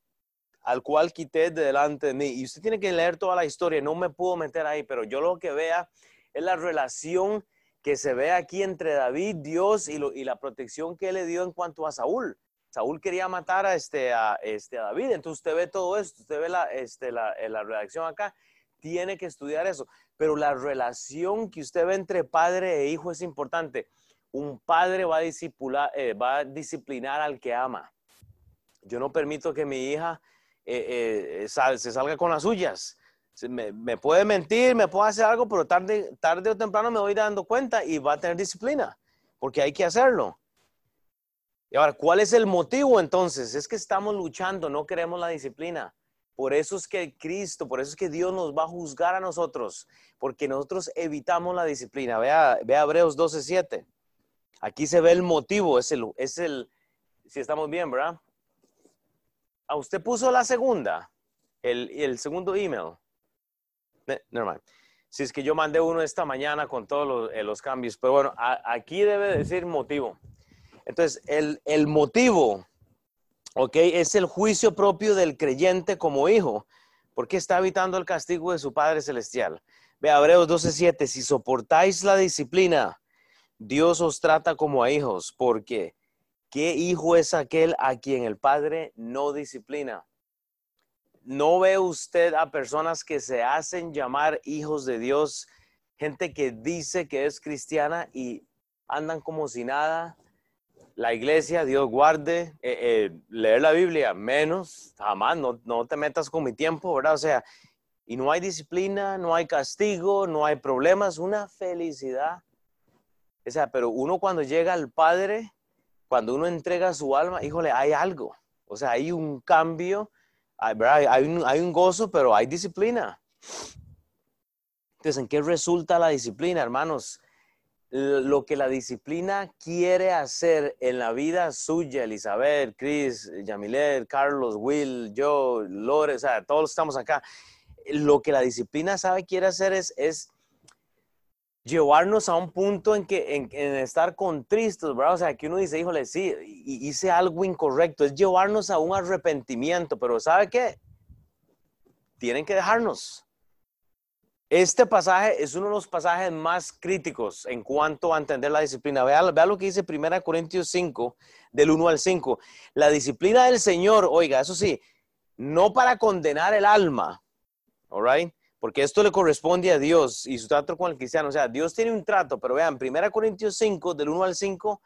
al cual quité de delante de mí. Y usted tiene que leer toda la historia, no me puedo meter ahí, pero yo lo que vea es la relación que se ve aquí entre David, Dios y, la protección que él le dio en cuanto a Saúl. Saúl quería matar a, este, a, este, David, entonces usted ve todo esto, usted ve la, este, la, la redacción acá, tiene que estudiar eso, pero la relación que usted ve entre padre e hijo es importante un padre va a, eh, va a disciplinar al que ama. Yo no permito que mi hija eh, eh, se salga con las suyas. Me, puede mentir, me puede hacer algo, pero tarde, tarde o temprano me voy dando cuenta y va a tener disciplina, porque hay que hacerlo. Y ahora, ¿cuál es el motivo entonces? Es que estamos luchando, no queremos la disciplina. Por eso es que Cristo, por eso es que Dios nos va a juzgar a nosotros, porque nosotros evitamos la disciplina. Vea, vea Hebreos 12:7. Aquí se ve el motivo, es el, es el, si estamos bien, ¿verdad? ¿A ah, usted puso la segunda, el, el segundo email. Never Si es que yo mandé uno esta mañana con todos los, eh, cambios, pero bueno, aquí debe decir motivo. Entonces, el, el motivo, ¿ok? Es el juicio propio del creyente como hijo, porque está evitando el castigo de su Padre Celestial. Ve Hebreos 12:7, si soportáis la disciplina, Dios os trata como a hijos, porque ¿qué hijo es aquel a quien el Padre no disciplina? ¿No ve usted a personas que se hacen llamar hijos de Dios, gente que dice que es cristiana y andan como si nada? La iglesia, Dios guarde, eh, eh, leer la Biblia, menos, jamás, no, no te metas con mi tiempo, ¿verdad? O sea, y no hay disciplina, no hay castigo, no hay problemas, una felicidad o sea, pero uno cuando llega al Padre, cuando uno entrega su alma, híjole, hay algo. O sea, hay un cambio, hay, un, hay un gozo, pero hay disciplina. Entonces, ¿en qué resulta la disciplina, hermanos? lo que la disciplina quiere hacer en la vida suya, Elizabeth, Chris, Yamilet, Carlos, Will, yo, Lore, o sea, todos estamos acá. Lo que la disciplina sabe quiere hacer es, es llevarnos a un punto en que en, estar contristos, ¿verdad? O sea, que uno dice, híjole, sí, hice algo incorrecto, es llevarnos a un arrepentimiento, pero ¿sabe qué? Tienen que dejarnos. Este pasaje es uno de los pasajes más críticos en cuanto a entender la disciplina. Vea, lo que dice 1 Corintios 5, del 1 al 5. La disciplina del Señor, oiga, eso sí, no para condenar el alma, all right? Porque esto le corresponde a Dios y su trato con el cristiano. O sea, Dios tiene un trato, pero vean, 1 Corintios 5, del 1 al 5,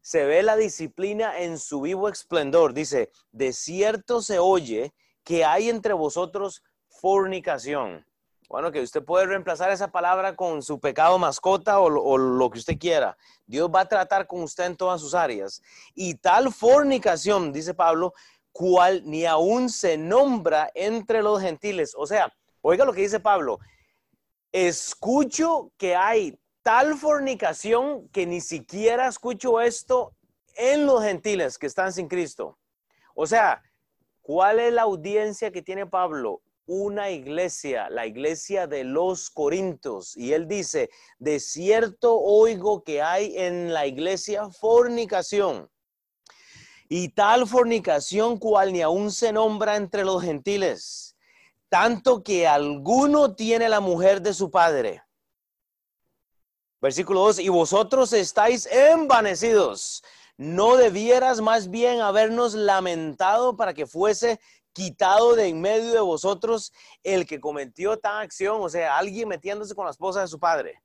se ve la disciplina en su vivo esplendor. Dice, de cierto se oye que hay entre vosotros fornicación bueno, que usted puede reemplazar esa palabra con su pecado mascota o, lo que usted quiera. Dios va a tratar con usted en todas sus áreas. Y tal fornicación, dice Pablo, cual ni aún se nombra entre los gentiles. O sea, oiga lo que dice Pablo. Escucho que hay tal fornicación que ni siquiera escucho esto en los gentiles que están sin Cristo. O sea, ¿cuál es la audiencia que tiene Pablo? una iglesia, la iglesia de los Corintios. Y él dice, de cierto oigo que hay en la iglesia fornicación. Y tal fornicación cual ni aún se nombra entre los gentiles, tanto que alguno tiene la mujer de su padre. Versículo 2, y vosotros estáis envanecidos. ¿No debieras más bien habernos lamentado para que fuese quitado de en medio de vosotros el que cometió tan acción, o sea, alguien metiéndose con la esposa de su padre.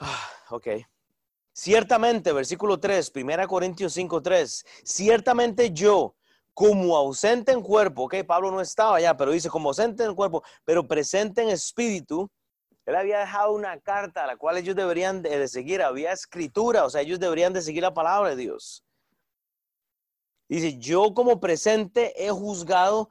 Ah, ok. Ciertamente, versículo 3, 1 Corintios 5, 3, ciertamente yo, como ausente en cuerpo, ok, Pablo no estaba allá, pero dice como ausente en cuerpo, pero presente en espíritu, él había dejado una carta a la cual ellos deberían de seguir, había escritura, o sea, ellos deberían de seguir la palabra de Dios. Dice, yo como presente he juzgado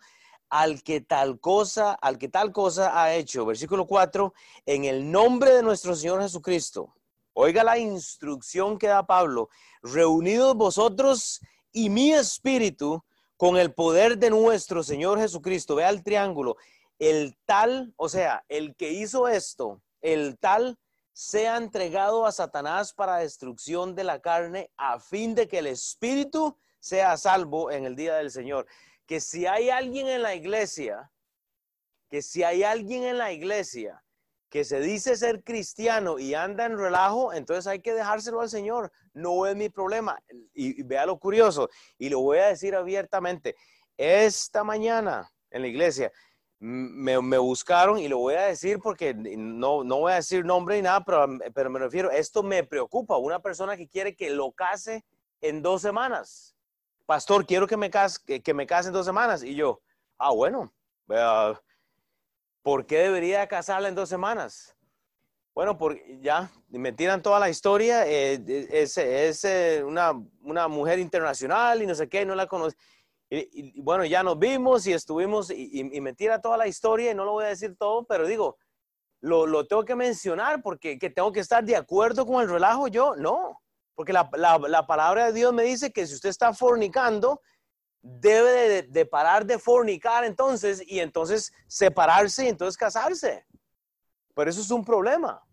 al que tal cosa, al que tal cosa ha hecho. Versículo 4, en el nombre de nuestro Señor Jesucristo. Oiga la instrucción que da Pablo. Reunidos vosotros y mi espíritu con el poder de nuestro Señor Jesucristo. Vea el triángulo. El tal, o sea, el que hizo esto, el tal sea entregado a Satanás para destrucción de la carne a fin de que el espíritu sea salvo en el día del Señor. Que si hay alguien en la iglesia, que si hay alguien en la iglesia que se dice ser cristiano y anda en relajo, entonces hay que dejárselo al Señor. No es mi problema. Y, vea lo curioso, y lo voy a decir abiertamente. Esta mañana en la iglesia me, buscaron y lo voy a decir porque no, no voy a decir nombre ni nada, pero, pero me refiero, esto me preocupa. Una persona que quiere que lo case en dos semanas pastor, quiero que me, case, que, me case en dos semanas. Y yo, ah, bueno, ¿por qué debería casarla en dos semanas? Bueno, porque ya me tiran toda la historia. Eh, es, eh, una, mujer internacional y no sé qué, no la conozco. Y, bueno, ya nos vimos y estuvimos y, me tira toda la historia y no lo voy a decir todo, pero digo, lo, lo tengo que mencionar porque que tengo que estar de acuerdo con el relajo yo, no. Porque la, palabra de Dios me dice que si usted está fornicando, debe de, parar de fornicar entonces y entonces separarse y entonces casarse. Pero eso es un problema.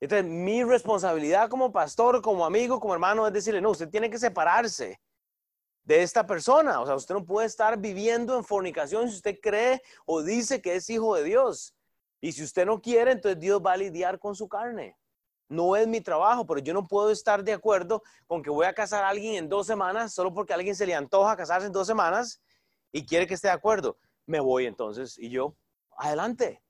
Entonces, mi responsabilidad como pastor, como amigo, como hermano es decirle, no, usted tiene que separarse de esta persona. O sea, usted no puede estar viviendo en fornicación si usted cree o dice que es hijo de Dios. Y si usted no quiere, entonces Dios va a lidiar con su carne. No es mi trabajo, pero yo no puedo estar de acuerdo con que voy a casar a alguien en dos semanas solo porque a alguien se le antoja casarse en dos semanas y quiere que esté de acuerdo. Me voy entonces y yo, adelante.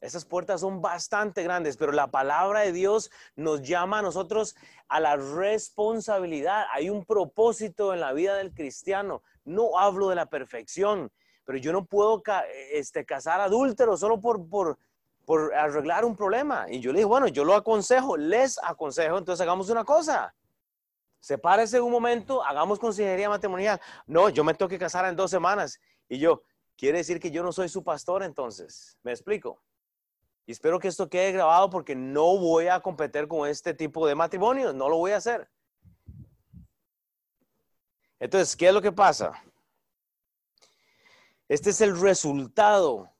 Esas puertas son bastante grandes, pero la palabra de Dios nos llama a nosotros a la responsabilidad. Hay un propósito en la vida del cristiano. No hablo de la perfección, pero yo no puedo este, casar adúlteros solo por, por, por arreglar un problema. Y yo le dije, bueno, yo lo aconsejo, les aconsejo, entonces hagamos una cosa. Sepárese un momento, hagamos consejería matrimonial. No, yo me tengo que casar en dos semanas. Y yo, quiere decir que yo no soy su pastor entonces. ¿Me explico? Y espero que esto quede grabado porque no voy a competir con este tipo de matrimonio, no lo voy a hacer. Entonces, ¿qué es lo que pasa? Este es el resultado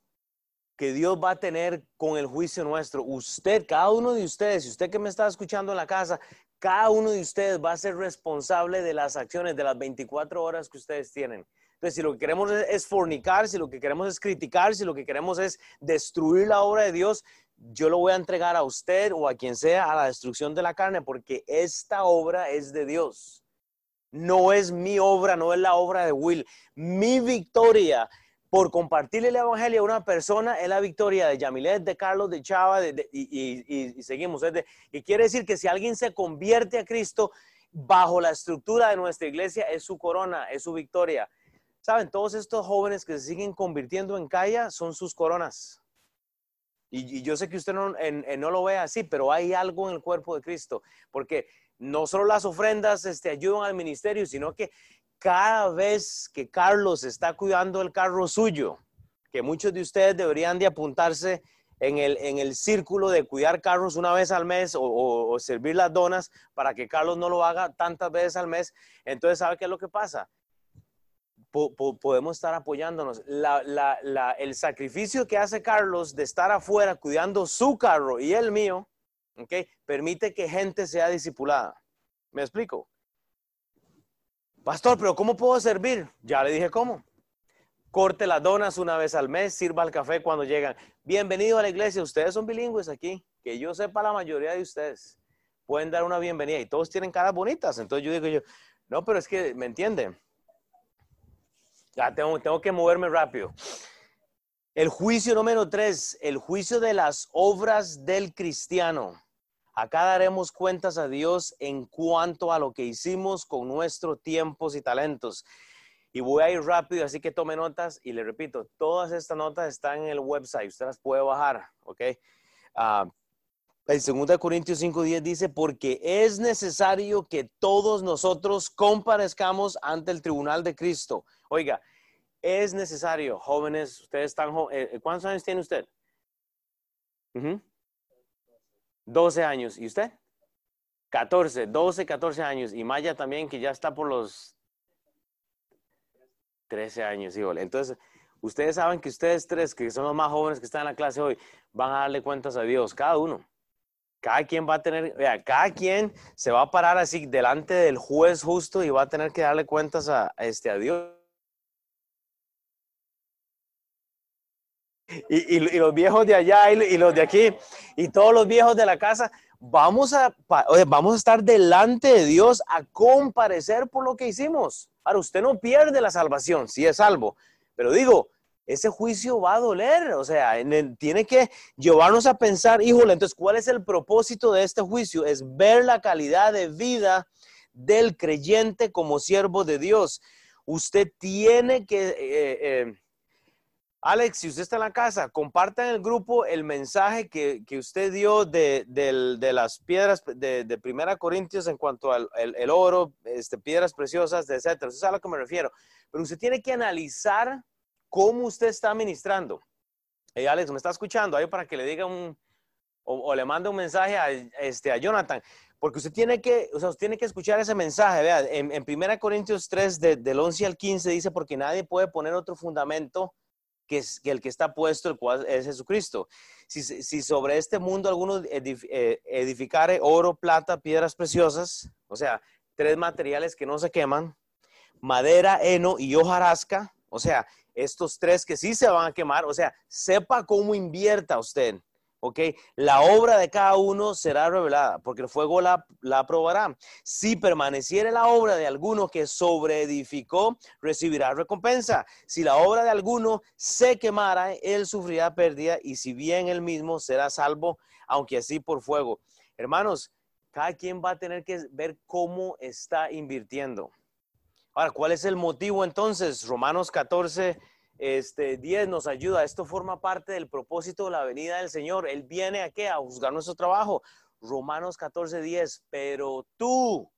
que Dios va a tener con el juicio nuestro. Usted, cada uno de ustedes, si usted que me está escuchando en la casa, cada uno de ustedes va a ser responsable de las acciones de las 24 horas que ustedes tienen. Entonces, si lo que queremos es fornicar, si lo que queremos es criticar, si lo que queremos es destruir la obra de Dios, yo lo voy a entregar a usted o a quien sea a la destrucción de la carne, porque esta obra es de Dios. No es mi obra, no es la obra de Will. Mi victoria por compartirle el evangelio a una persona es la victoria de Yamilet, de Carlos, de Chava, y, seguimos. y quiere decir que si alguien se convierte a Cristo bajo la estructura de nuestra iglesia, es su corona, es su victoria. Saben, todos estos jóvenes que se siguen convirtiendo en calla son sus coronas. Y, yo sé que usted no, no, lo ve así, pero hay algo en el cuerpo de Cristo, porque no solo las ofrendas este, ayudan al ministerio, sino que cada vez que Carlos está cuidando el carro suyo, que muchos de ustedes deberían de apuntarse en el, en el círculo de cuidar carros una vez al mes o, servir las donas para que Carlos no lo haga tantas veces al mes. Entonces, ¿sabe qué es lo que pasa? podemos estar apoyándonos. el sacrificio que hace Carlos de estar afuera cuidando su carro y el mío, ¿okay? permite que gente sea discipulada. ¿Me explico? Pastor, pero ¿cómo puedo servir? Ya le dije cómo. Corte las donas una vez al mes, sirva el café cuando llegan. Bienvenido a la iglesia. Ustedes son bilingües aquí. Que yo sepa la mayoría de ustedes pueden dar una bienvenida y todos tienen caras bonitas. Entonces yo digo yo, no, pero es que, ¿me entienden? Ya tengo, tengo que moverme rápido. El juicio número tres, el juicio de las obras del cristiano. Acá daremos cuentas a Dios en cuanto a lo que hicimos con nuestros tiempos y talentos. Y voy a ir rápido, así que tome notas y le repito, todas estas notas están en el website, usted las puede bajar, ¿ok? Uh, el 2 Corintios 5.10 dice, porque es necesario que todos nosotros comparezcamos ante el tribunal de Cristo. Oiga, es necesario, jóvenes, ustedes están, eh, ¿cuántos años tiene usted? 12 años. ¿Y usted? 14, 12, 14 años. Y Maya también, que ya está por los 13 años, híjole. Entonces, ustedes saben que ustedes tres, que son los más jóvenes que están en la clase hoy, van a darle cuentas a Dios, cada uno. Cada quien va a tener, vea, cada quien se va a parar así delante del juez justo y va a tener que darle cuentas a, este, a Dios. Y, los viejos de allá y, los de aquí y todos los viejos de la casa, vamos a, vamos a estar delante de Dios a comparecer por lo que hicimos. Ahora, usted no pierde la salvación, si es salvo, pero digo, ese juicio va a doler, o sea, tiene que llevarnos a pensar, híjole, entonces, ¿cuál es el propósito de este juicio? Es ver la calidad de vida del creyente como siervo de Dios. Usted tiene que... Eh, eh, Alex, si usted está en la casa, comparta en el grupo el mensaje que, usted dio de, las piedras de, de, Primera Corintios en cuanto al el, oro, este, piedras preciosas, etcétera. Eso es a lo que me refiero. Pero usted tiene que analizar cómo usted está ministrando. Hey, Alex, ¿me está escuchando? Ahí para que le diga un, o, le mande un mensaje a, este, a Jonathan. Porque usted tiene que, o sea, usted tiene que escuchar ese mensaje. Vea, en, en 1 Corintios 3, del 11 al 15, dice, porque nadie puede poner otro fundamento que, es, el que está puesto, el cual es Jesucristo. Si, sobre este mundo alguno eh, edificare oro, plata, piedras preciosas, o sea, tres materiales que no se queman, madera, heno y hojarasca, o sea, estos tres que sí se van a quemar, o sea, sepa cómo invierta usted ¿ok? La obra de cada uno será revelada, porque el fuego la, la probará. Si permaneciera la obra de alguno que sobreedificó, recibirá recompensa. Si la obra de alguno se quemara, él sufrirá pérdida, y si bien él mismo será salvo, aunque así por fuego. Hermanos, cada quien va a tener que ver cómo está invirtiendo. Ahora, ¿cuál es el motivo entonces? Romanos 14, este, 10 nos ayuda. Esto forma parte del propósito de la venida del Señor. Él viene a qué? A juzgar nuestro trabajo. Romanos 14, 10. Pero tú,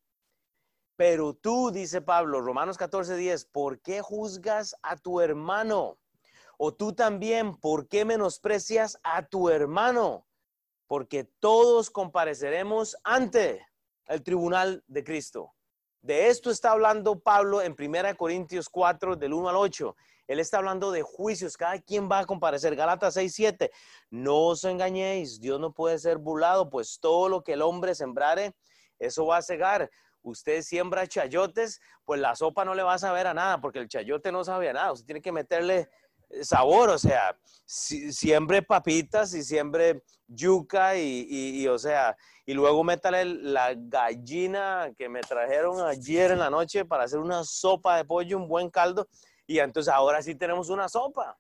pero tú, dice Pablo, Romanos 14, 10, ¿por qué juzgas a tu hermano? O tú también, ¿por qué menosprecias a tu hermano? Porque todos compareceremos ante el tribunal de Cristo. De esto está hablando Pablo en 1 Corintios 4, del 1 al 8. Él está hablando de juicios, cada quien va a comparecer. Gálatas 6, 7. No os engañéis, Dios no puede ser burlado, pues todo lo que el hombre sembrare, eso va a cegar. Usted siembra chayotes, pues la sopa no le va a saber a nada, porque el chayote no sabe a nada. Usted tiene que meterle sabor, o sea, siembre papitas y siembre yuca y, o sea, y luego métale la gallina que me trajeron ayer en la noche para hacer una sopa de pollo, un buen caldo, y entonces ahora sí tenemos una sopa.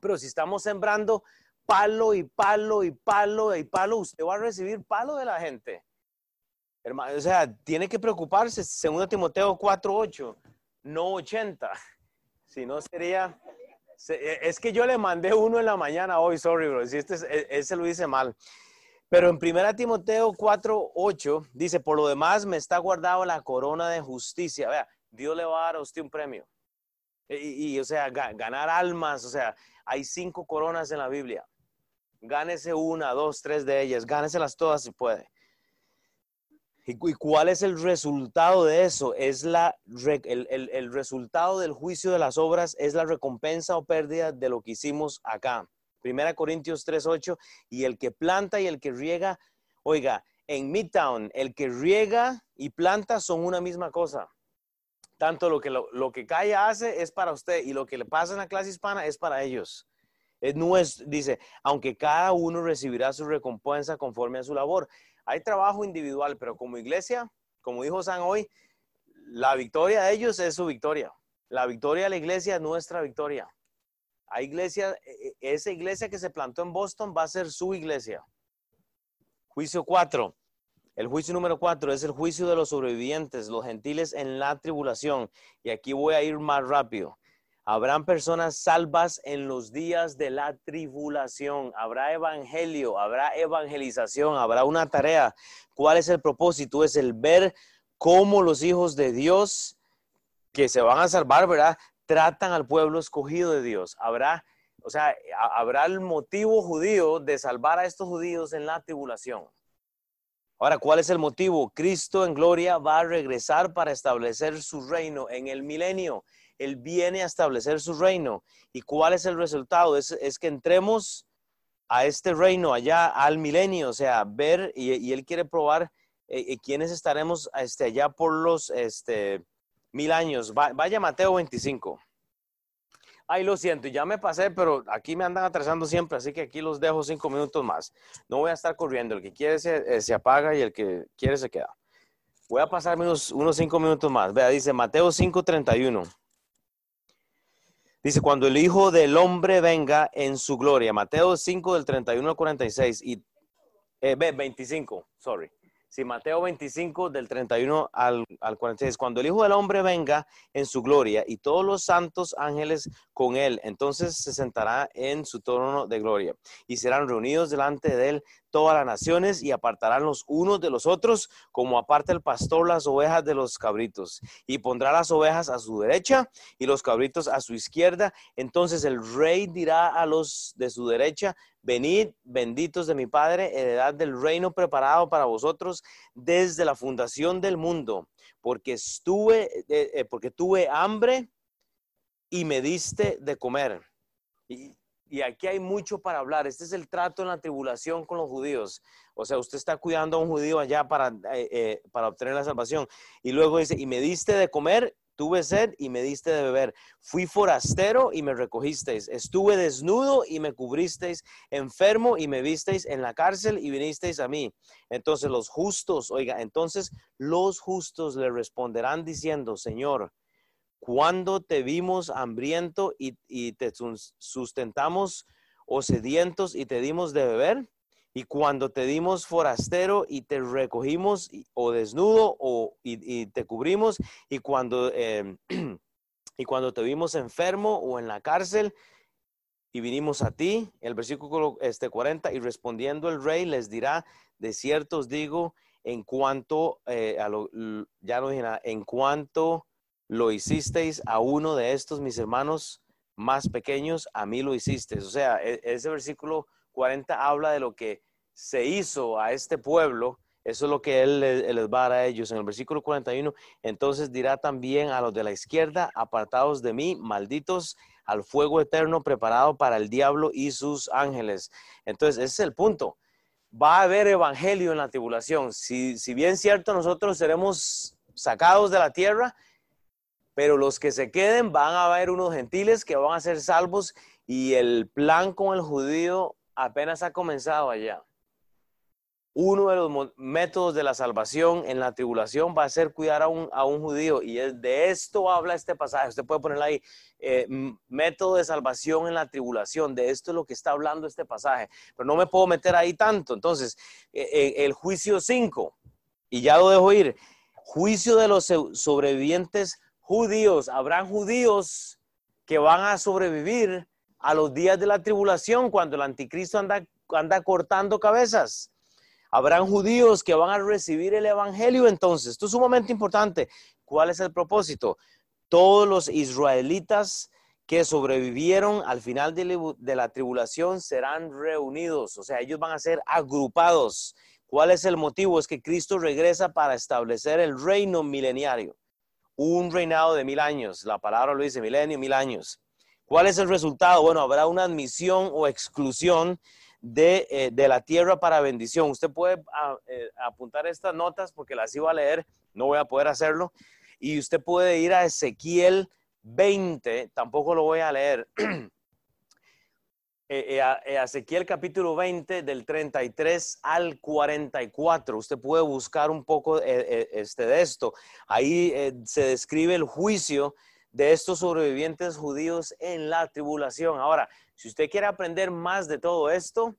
Pero si estamos sembrando palo y palo y palo y palo, usted va a recibir palo de la gente. Hermano, o sea, tiene que preocuparse, segundo Timoteo 4.8, no 80. Si no sería e, es que yo le mandé uno en la mañana hoy, sorry, bro. Si este, e, ese lo dice mal. Pero en 1 Timoteo 4, 8 dice, por lo demás me está guardado la corona de justicia. Vea, Dios le va a dar a usted un premio. Y, o sea, ganar almas, o sea, hay cinco coronas en la Biblia. Gánese una, dos, tres de ellas, gáneselas todas si puede. ¿Y, cuál es el resultado de eso? Es la, el, resultado del juicio de las obras es la recompensa o pérdida de lo que hicimos acá. Primera Corintios 3.8, y el que planta y el que riega, oiga, en Midtown, el que riega y planta son una misma cosa. Tanto lo que, lo, lo que Calla hace es para usted y lo que le pasa en la clase hispana es para ellos. Es nuestro, dice, aunque cada uno recibirá su recompensa conforme a su labor. Hay trabajo individual, pero como iglesia, como dijo San hoy, la victoria de ellos es su victoria. La victoria de la iglesia es nuestra victoria. Hay iglesia, e, e, esa iglesia que se plantó en Boston va a ser su iglesia. Juicio 4. El juicio número 4 es el juicio de los sobrevivientes, los gentiles en la tribulación. Y aquí voy a ir más rápido. Habrán personas salvas en los días de la tribulación. Habrá evangelio, habrá evangelización, habrá una tarea. ¿Cuál es el propósito? Es el ver cómo los hijos de Dios que se van a salvar, ¿verdad? Tratan al pueblo escogido de Dios. Habrá, o sea, habrá el motivo judío de salvar a estos judíos en la tribulación. Ahora, ¿cuál es el motivo? Cristo en gloria va a regresar para establecer su reino en el milenio. Él viene a establecer su reino. ¿Y cuál es el resultado? Es, que entremos a este reino allá al milenio, o sea, ver y, Él quiere probar eh, eh, quiénes estaremos este, allá por los este, mil años. vaya Mateo 25. Ay, lo siento, ya me pasé, pero aquí me andan atrasando siempre, así que aquí los dejo cinco minutos más. No voy a estar corriendo, el que quiere se, eh, se apaga y el que quiere se queda. Voy a pasarme unos, unos cinco minutos más. Vea, dice Mateo 5:31. Dice, cuando el Hijo del Hombre venga en su gloria. Mateo 5 del 31 al 46 y eh, 25, sorry. Sí, Mateo 25 del 31 al, al 46. Cuando el Hijo del Hombre venga en su gloria y todos los santos ángeles con él, entonces se sentará en su trono de gloria y serán reunidos delante de él todas las naciones y apartarán los unos de los otros, como aparta el pastor las ovejas de los cabritos, y pondrá las ovejas a su derecha y los cabritos a su izquierda. Entonces el rey dirá a los de su derecha, venid, benditos de mi Padre, heredad del reino preparado para vosotros desde la fundación del mundo, porque estuve, eh, eh, porque tuve hambre y me diste de comer. Y, aquí hay mucho para hablar. Este es el trato en la tribulación con los judíos. O sea, usted está cuidando a un judío allá para, eh, para obtener la salvación. Y luego dice, y me diste de comer, tuve sed y me diste de beber. Fui forastero y me recogisteis. Estuve desnudo y me cubristeis. Enfermo y me visteis en la cárcel y vinisteis a mí. Entonces los justos, oiga, entonces los justos le responderán diciendo, Señor, cuando te vimos hambriento y, te sustentamos o sedientos y te dimos de beber, y cuando te dimos forastero y te recogimos o desnudo o, y, te cubrimos, y cuando, em, y cuando te vimos enfermo o en la cárcel y vinimos a ti, el versículo este 40, y respondiendo el rey les dirá, de cierto os digo, en cuanto, eh, a lo, ya no dije nada, en cuanto lo hicisteis a uno de estos mis hermanos más pequeños, a mí lo hiciste. O sea, e, ese versículo 40 habla de lo que se hizo a este pueblo. Eso es lo que él les, va a dar a ellos. En el versículo 41, entonces dirá también a los de la izquierda, apartados de mí, malditos al fuego eterno preparado para el diablo y sus ángeles. Entonces, ese es el punto. Va a haber evangelio en la tribulación. Si, si bien cierto, nosotros seremos sacados de la tierra, pero los que se queden van a haber unos gentiles que van a ser salvos y el plan con el judío apenas ha comenzado allá. Uno de los métodos de la salvación en la tribulación va a ser cuidar a un, a un judío y de esto habla este pasaje. Usted puede ponerle ahí, eh, método de salvación en la tribulación. De esto es lo que está hablando este pasaje. Pero no me puedo meter ahí tanto. Entonces, eh, eh, el juicio 5, y ya lo dejo ir, juicio de los sobrevivientes judíos, habrán judíos que van a sobrevivir a los días de la tribulación cuando el anticristo anda, anda cortando cabezas. Habrán judíos que van a recibir el evangelio entonces. Esto es sumamente importante. ¿Cuál es el propósito? Todos los israelitas que sobrevivieron al final de, la tribulación serán reunidos, o sea, ellos van a ser agrupados. ¿Cuál es el motivo? Es que Cristo regresa para establecer el reino mileniario un reinado de mil años. La palabra lo dice, milenio, mil años. ¿Cuál es el resultado? Bueno, habrá una admisión o exclusión de, eh, la tierra para bendición. Usted puede ah, eh, apuntar estas notas porque las iba a leer, no voy a poder hacerlo. Y usted puede ir a Ezequiel 20, tampoco lo voy a leer. Eh, Ezequiel capítulo 20 del 33 al 44. Usted puede buscar un poco este, de esto. Ahí se describe el juicio de estos sobrevivientes judíos en la tribulación. Ahora, si usted quiere aprender más de todo esto,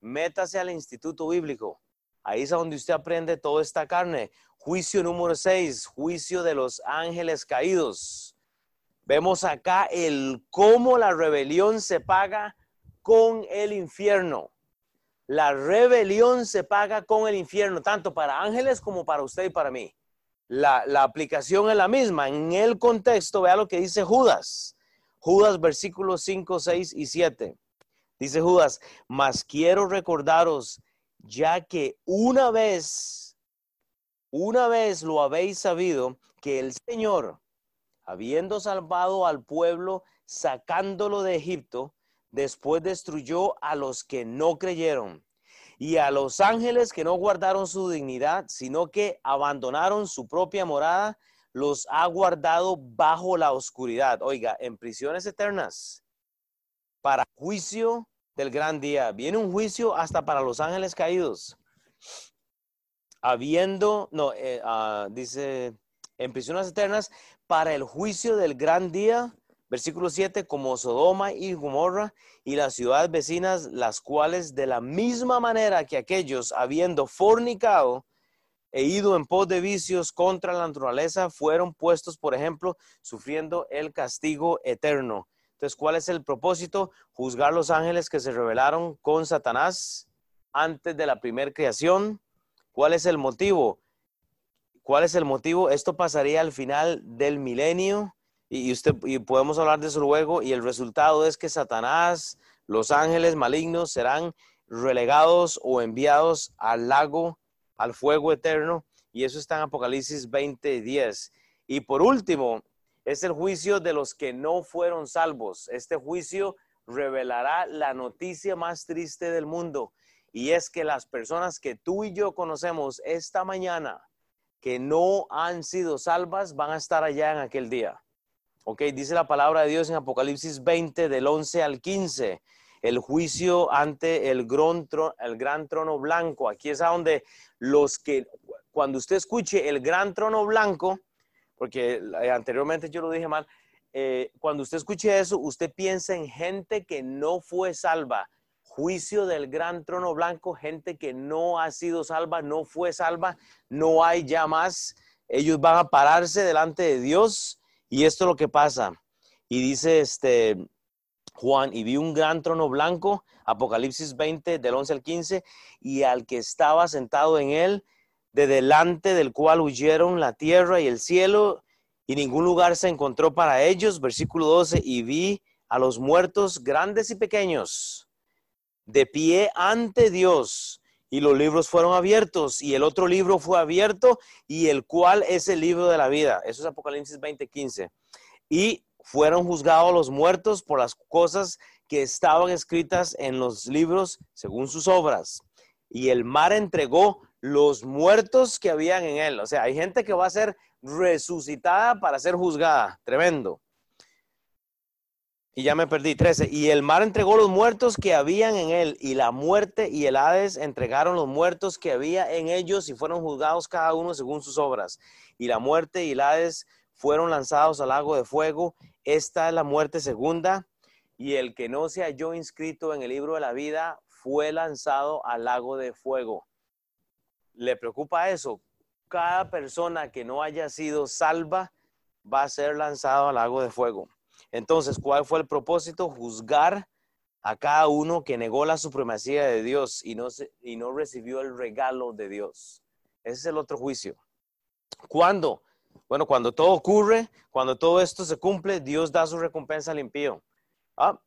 métase al Instituto Bíblico. Ahí es donde usted aprende toda esta carne. Juicio número 6, juicio de los ángeles caídos. Vemos acá el cómo la rebelión se paga con el infierno. La rebelión se paga con el infierno, tanto para ángeles como para usted y para mí. La, aplicación es la misma. En el contexto, vea lo que dice Judas. Judas versículos 5, 6 y 7. Dice Judas, mas quiero recordaros, ya que una vez, una vez lo habéis sabido, que el Señor, habiendo salvado al pueblo, sacándolo de Egipto, después destruyó a los que no creyeron y a los ángeles que no guardaron su dignidad, sino que abandonaron su propia morada, los ha guardado bajo la oscuridad. Oiga, en prisiones eternas, para juicio del gran día. Viene un juicio hasta para los ángeles caídos. Habiendo, no, eh, ah, dice, en prisiones eternas, para el juicio del gran día Versículo 7, como Sodoma y Gomorra y las ciudades vecinas, las cuales de la misma manera que aquellos, habiendo fornicado e ido en pos de vicios contra la naturaleza, fueron puestos, por ejemplo, sufriendo el castigo eterno. Entonces, ¿cuál es el propósito? Juzgar los ángeles que se rebelaron con Satanás antes de la primera creación. ¿Cuál es el motivo? ¿Cuál es el motivo? Esto pasaría al final del milenio y, usted, y podemos hablar de eso luego, y el resultado es que Satanás, los ángeles malignos serán relegados o enviados al lago, al fuego eterno, y eso está en Apocalipsis 20, 10. Y por último, es el juicio de los que no fueron salvos. Este juicio revelará la noticia más triste del mundo, y es que las personas que tú y yo conocemos esta mañana, que no han sido salvas, van a estar allá en aquel día. Ok, dice la palabra de Dios en Apocalipsis 20 del 11 al 15, el juicio ante el gran, trono, blanco. Aquí es donde los que, cuando usted escuche el gran trono blanco, porque eh, anteriormente yo lo dije mal, eh, cuando usted escuche eso, usted piensa en gente que no fue salva. Juicio del gran trono blanco, gente que no ha sido salva, no fue salva, no hay ya más. Ellos van a pararse delante de Dios y esto es lo que pasa. Y dice este Juan, y vi un gran trono blanco, Apocalipsis 20, del 11 al 15, y al que estaba sentado en él, de delante del cual huyeron la tierra y el cielo, y ningún lugar se encontró para ellos. Versículo 12, y vi a los muertos grandes y pequeños de pie ante Dios. Y los libros fueron abiertos y el otro libro fue abierto y el cual es el libro de la vida. Eso es Apocalipsis 20:15. Y fueron juzgados los muertos por las cosas que estaban escritas en los libros según sus obras. Y el mar entregó los muertos que habían en él. O sea, hay gente que va a ser resucitada para ser juzgada. Tremendo. Y ya me perdí, 13. Y el mar entregó los muertos que habían en él, y la muerte y el Hades entregaron los muertos que había en ellos y fueron juzgados cada uno según sus obras. Y la muerte y el Hades fueron lanzados al lago de fuego. Esta es la muerte segunda. Y el que no se halló inscrito en el libro de la vida fue lanzado al lago de fuego. ¿Le preocupa eso? Cada persona que no haya sido salva va a ser lanzado al lago de fuego. Entonces, ¿cuál fue el propósito? Juzgar a cada uno que negó la supremacía de Dios y no, y no recibió el regalo de Dios. Ese es el otro juicio. ¿Cuándo? Bueno, cuando todo ocurre, cuando todo esto se cumple, Dios da su recompensa al impío. Ah,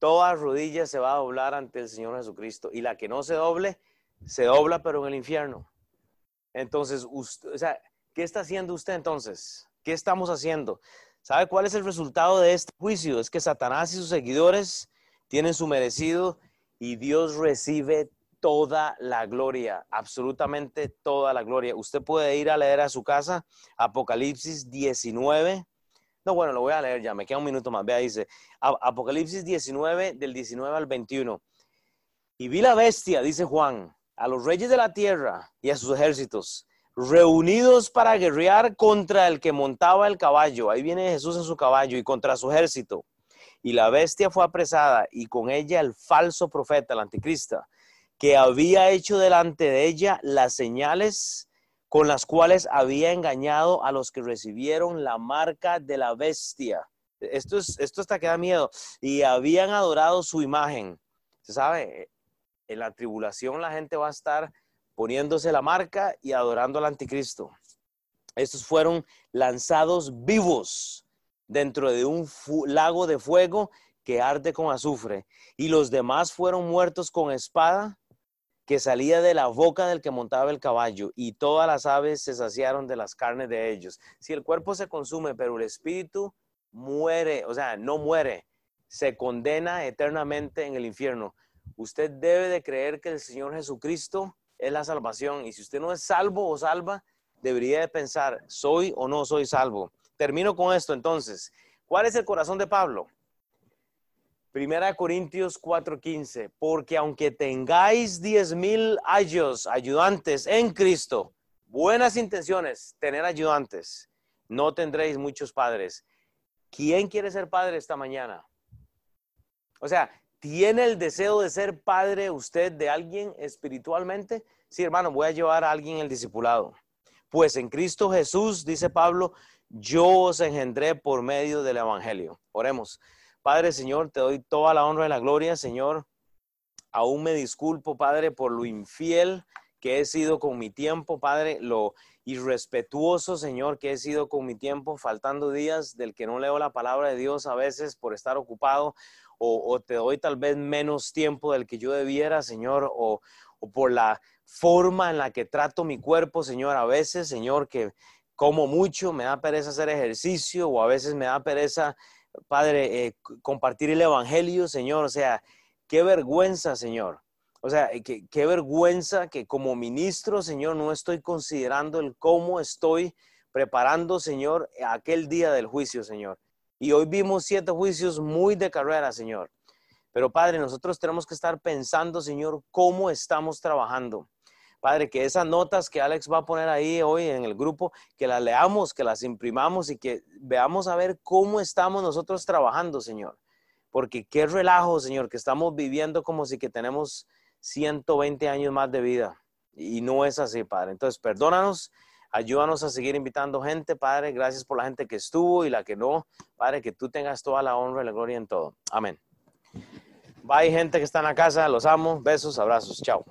toda rodilla se va a doblar ante el Señor Jesucristo y la que no se doble, se dobla pero en el infierno. Entonces, usted, ¿qué está haciendo usted entonces? ¿Qué estamos haciendo? ¿Sabe cuál es el resultado de este juicio? Es que Satanás y sus seguidores tienen su merecido y Dios recibe toda la gloria, absolutamente toda la gloria. Usted puede ir a leer a su casa Apocalipsis 19. No, bueno, lo voy a leer ya, me queda un minuto más. Vea, dice Apocalipsis 19 del 19 al 21. Y vi la bestia, dice Juan, a los reyes de la tierra y a sus ejércitos reunidos para guerrear contra el que montaba el caballo. Ahí viene Jesús en su caballo y contra su ejército. Y la bestia fue apresada y con ella el falso profeta, el anticristo, que había hecho delante de ella las señales con las cuales había engañado a los que recibieron la marca de la bestia. Esto, es, esto hasta que da miedo. Y habían adorado su imagen. Se sabe, en la tribulación la gente va a estar poniéndose la marca y adorando al anticristo. Estos fueron lanzados vivos dentro de un lago de fuego que arde con azufre. Y los demás fueron muertos con espada que salía de la boca del que montaba el caballo, y todas las aves se saciaron de las carnes de ellos. Si el cuerpo se consume, pero el espíritu muere, o sea, no muere, se condena eternamente en el infierno. Usted debe de creer que el Señor Jesucristo es la salvación. Y si usted no es salvo o salva, debería de pensar, ¿soy o no soy salvo? Termino con esto entonces. ¿Cuál es el corazón de Pablo? Primera Corintios 4:15, porque aunque tengáis diez mil años ayudantes en Cristo, buenas intenciones, tener ayudantes, no tendréis muchos padres. ¿Quién quiere ser padre esta mañana? O sea, ¿Tiene el deseo de ser padre usted de alguien espiritualmente? Sí, hermano, voy a llevar a alguien el discipulado. Pues en Cristo Jesús, dice Pablo, yo os engendré por medio del Evangelio. Oremos. Padre, Señor, te doy toda la honra y la gloria, Señor. Aún me disculpo, Padre, por lo infiel que he sido con mi tiempo, Padre, lo irrespetuoso, Señor, que he sido con mi tiempo, faltando días del que no leo la palabra de Dios a veces por estar ocupado o, te doy tal vez menos tiempo del que yo debiera, Señor, o, por la forma en la que trato mi cuerpo, Señor, a veces, Señor, que como mucho, me da pereza hacer ejercicio o a veces me da pereza, Padre, eh, compartir el Evangelio, Señor, o sea, qué vergüenza, Señor. O sea, qué, qué vergüenza que como ministro, Señor, no estoy considerando el cómo estoy preparando, Señor, aquel día del juicio, Señor. Y hoy vimos siete juicios muy de carrera, Señor. Pero Padre, nosotros tenemos que estar pensando, Señor, cómo estamos trabajando. Padre, que esas notas que Alex va a poner ahí hoy en el grupo, que las leamos, que las imprimamos y que veamos a ver cómo estamos nosotros trabajando, Señor. Porque qué relajo, Señor, que estamos viviendo como si que tenemos 120 años más de vida. Y no es así, Padre. Entonces, perdónanos Ayúdanos a seguir invitando gente, Padre. Gracias por la gente que estuvo y la que no. Padre, que tú tengas toda la honra y la gloria en todo. Amén. Bye, gente que está en la casa. Los amo. Besos, abrazos. Chao.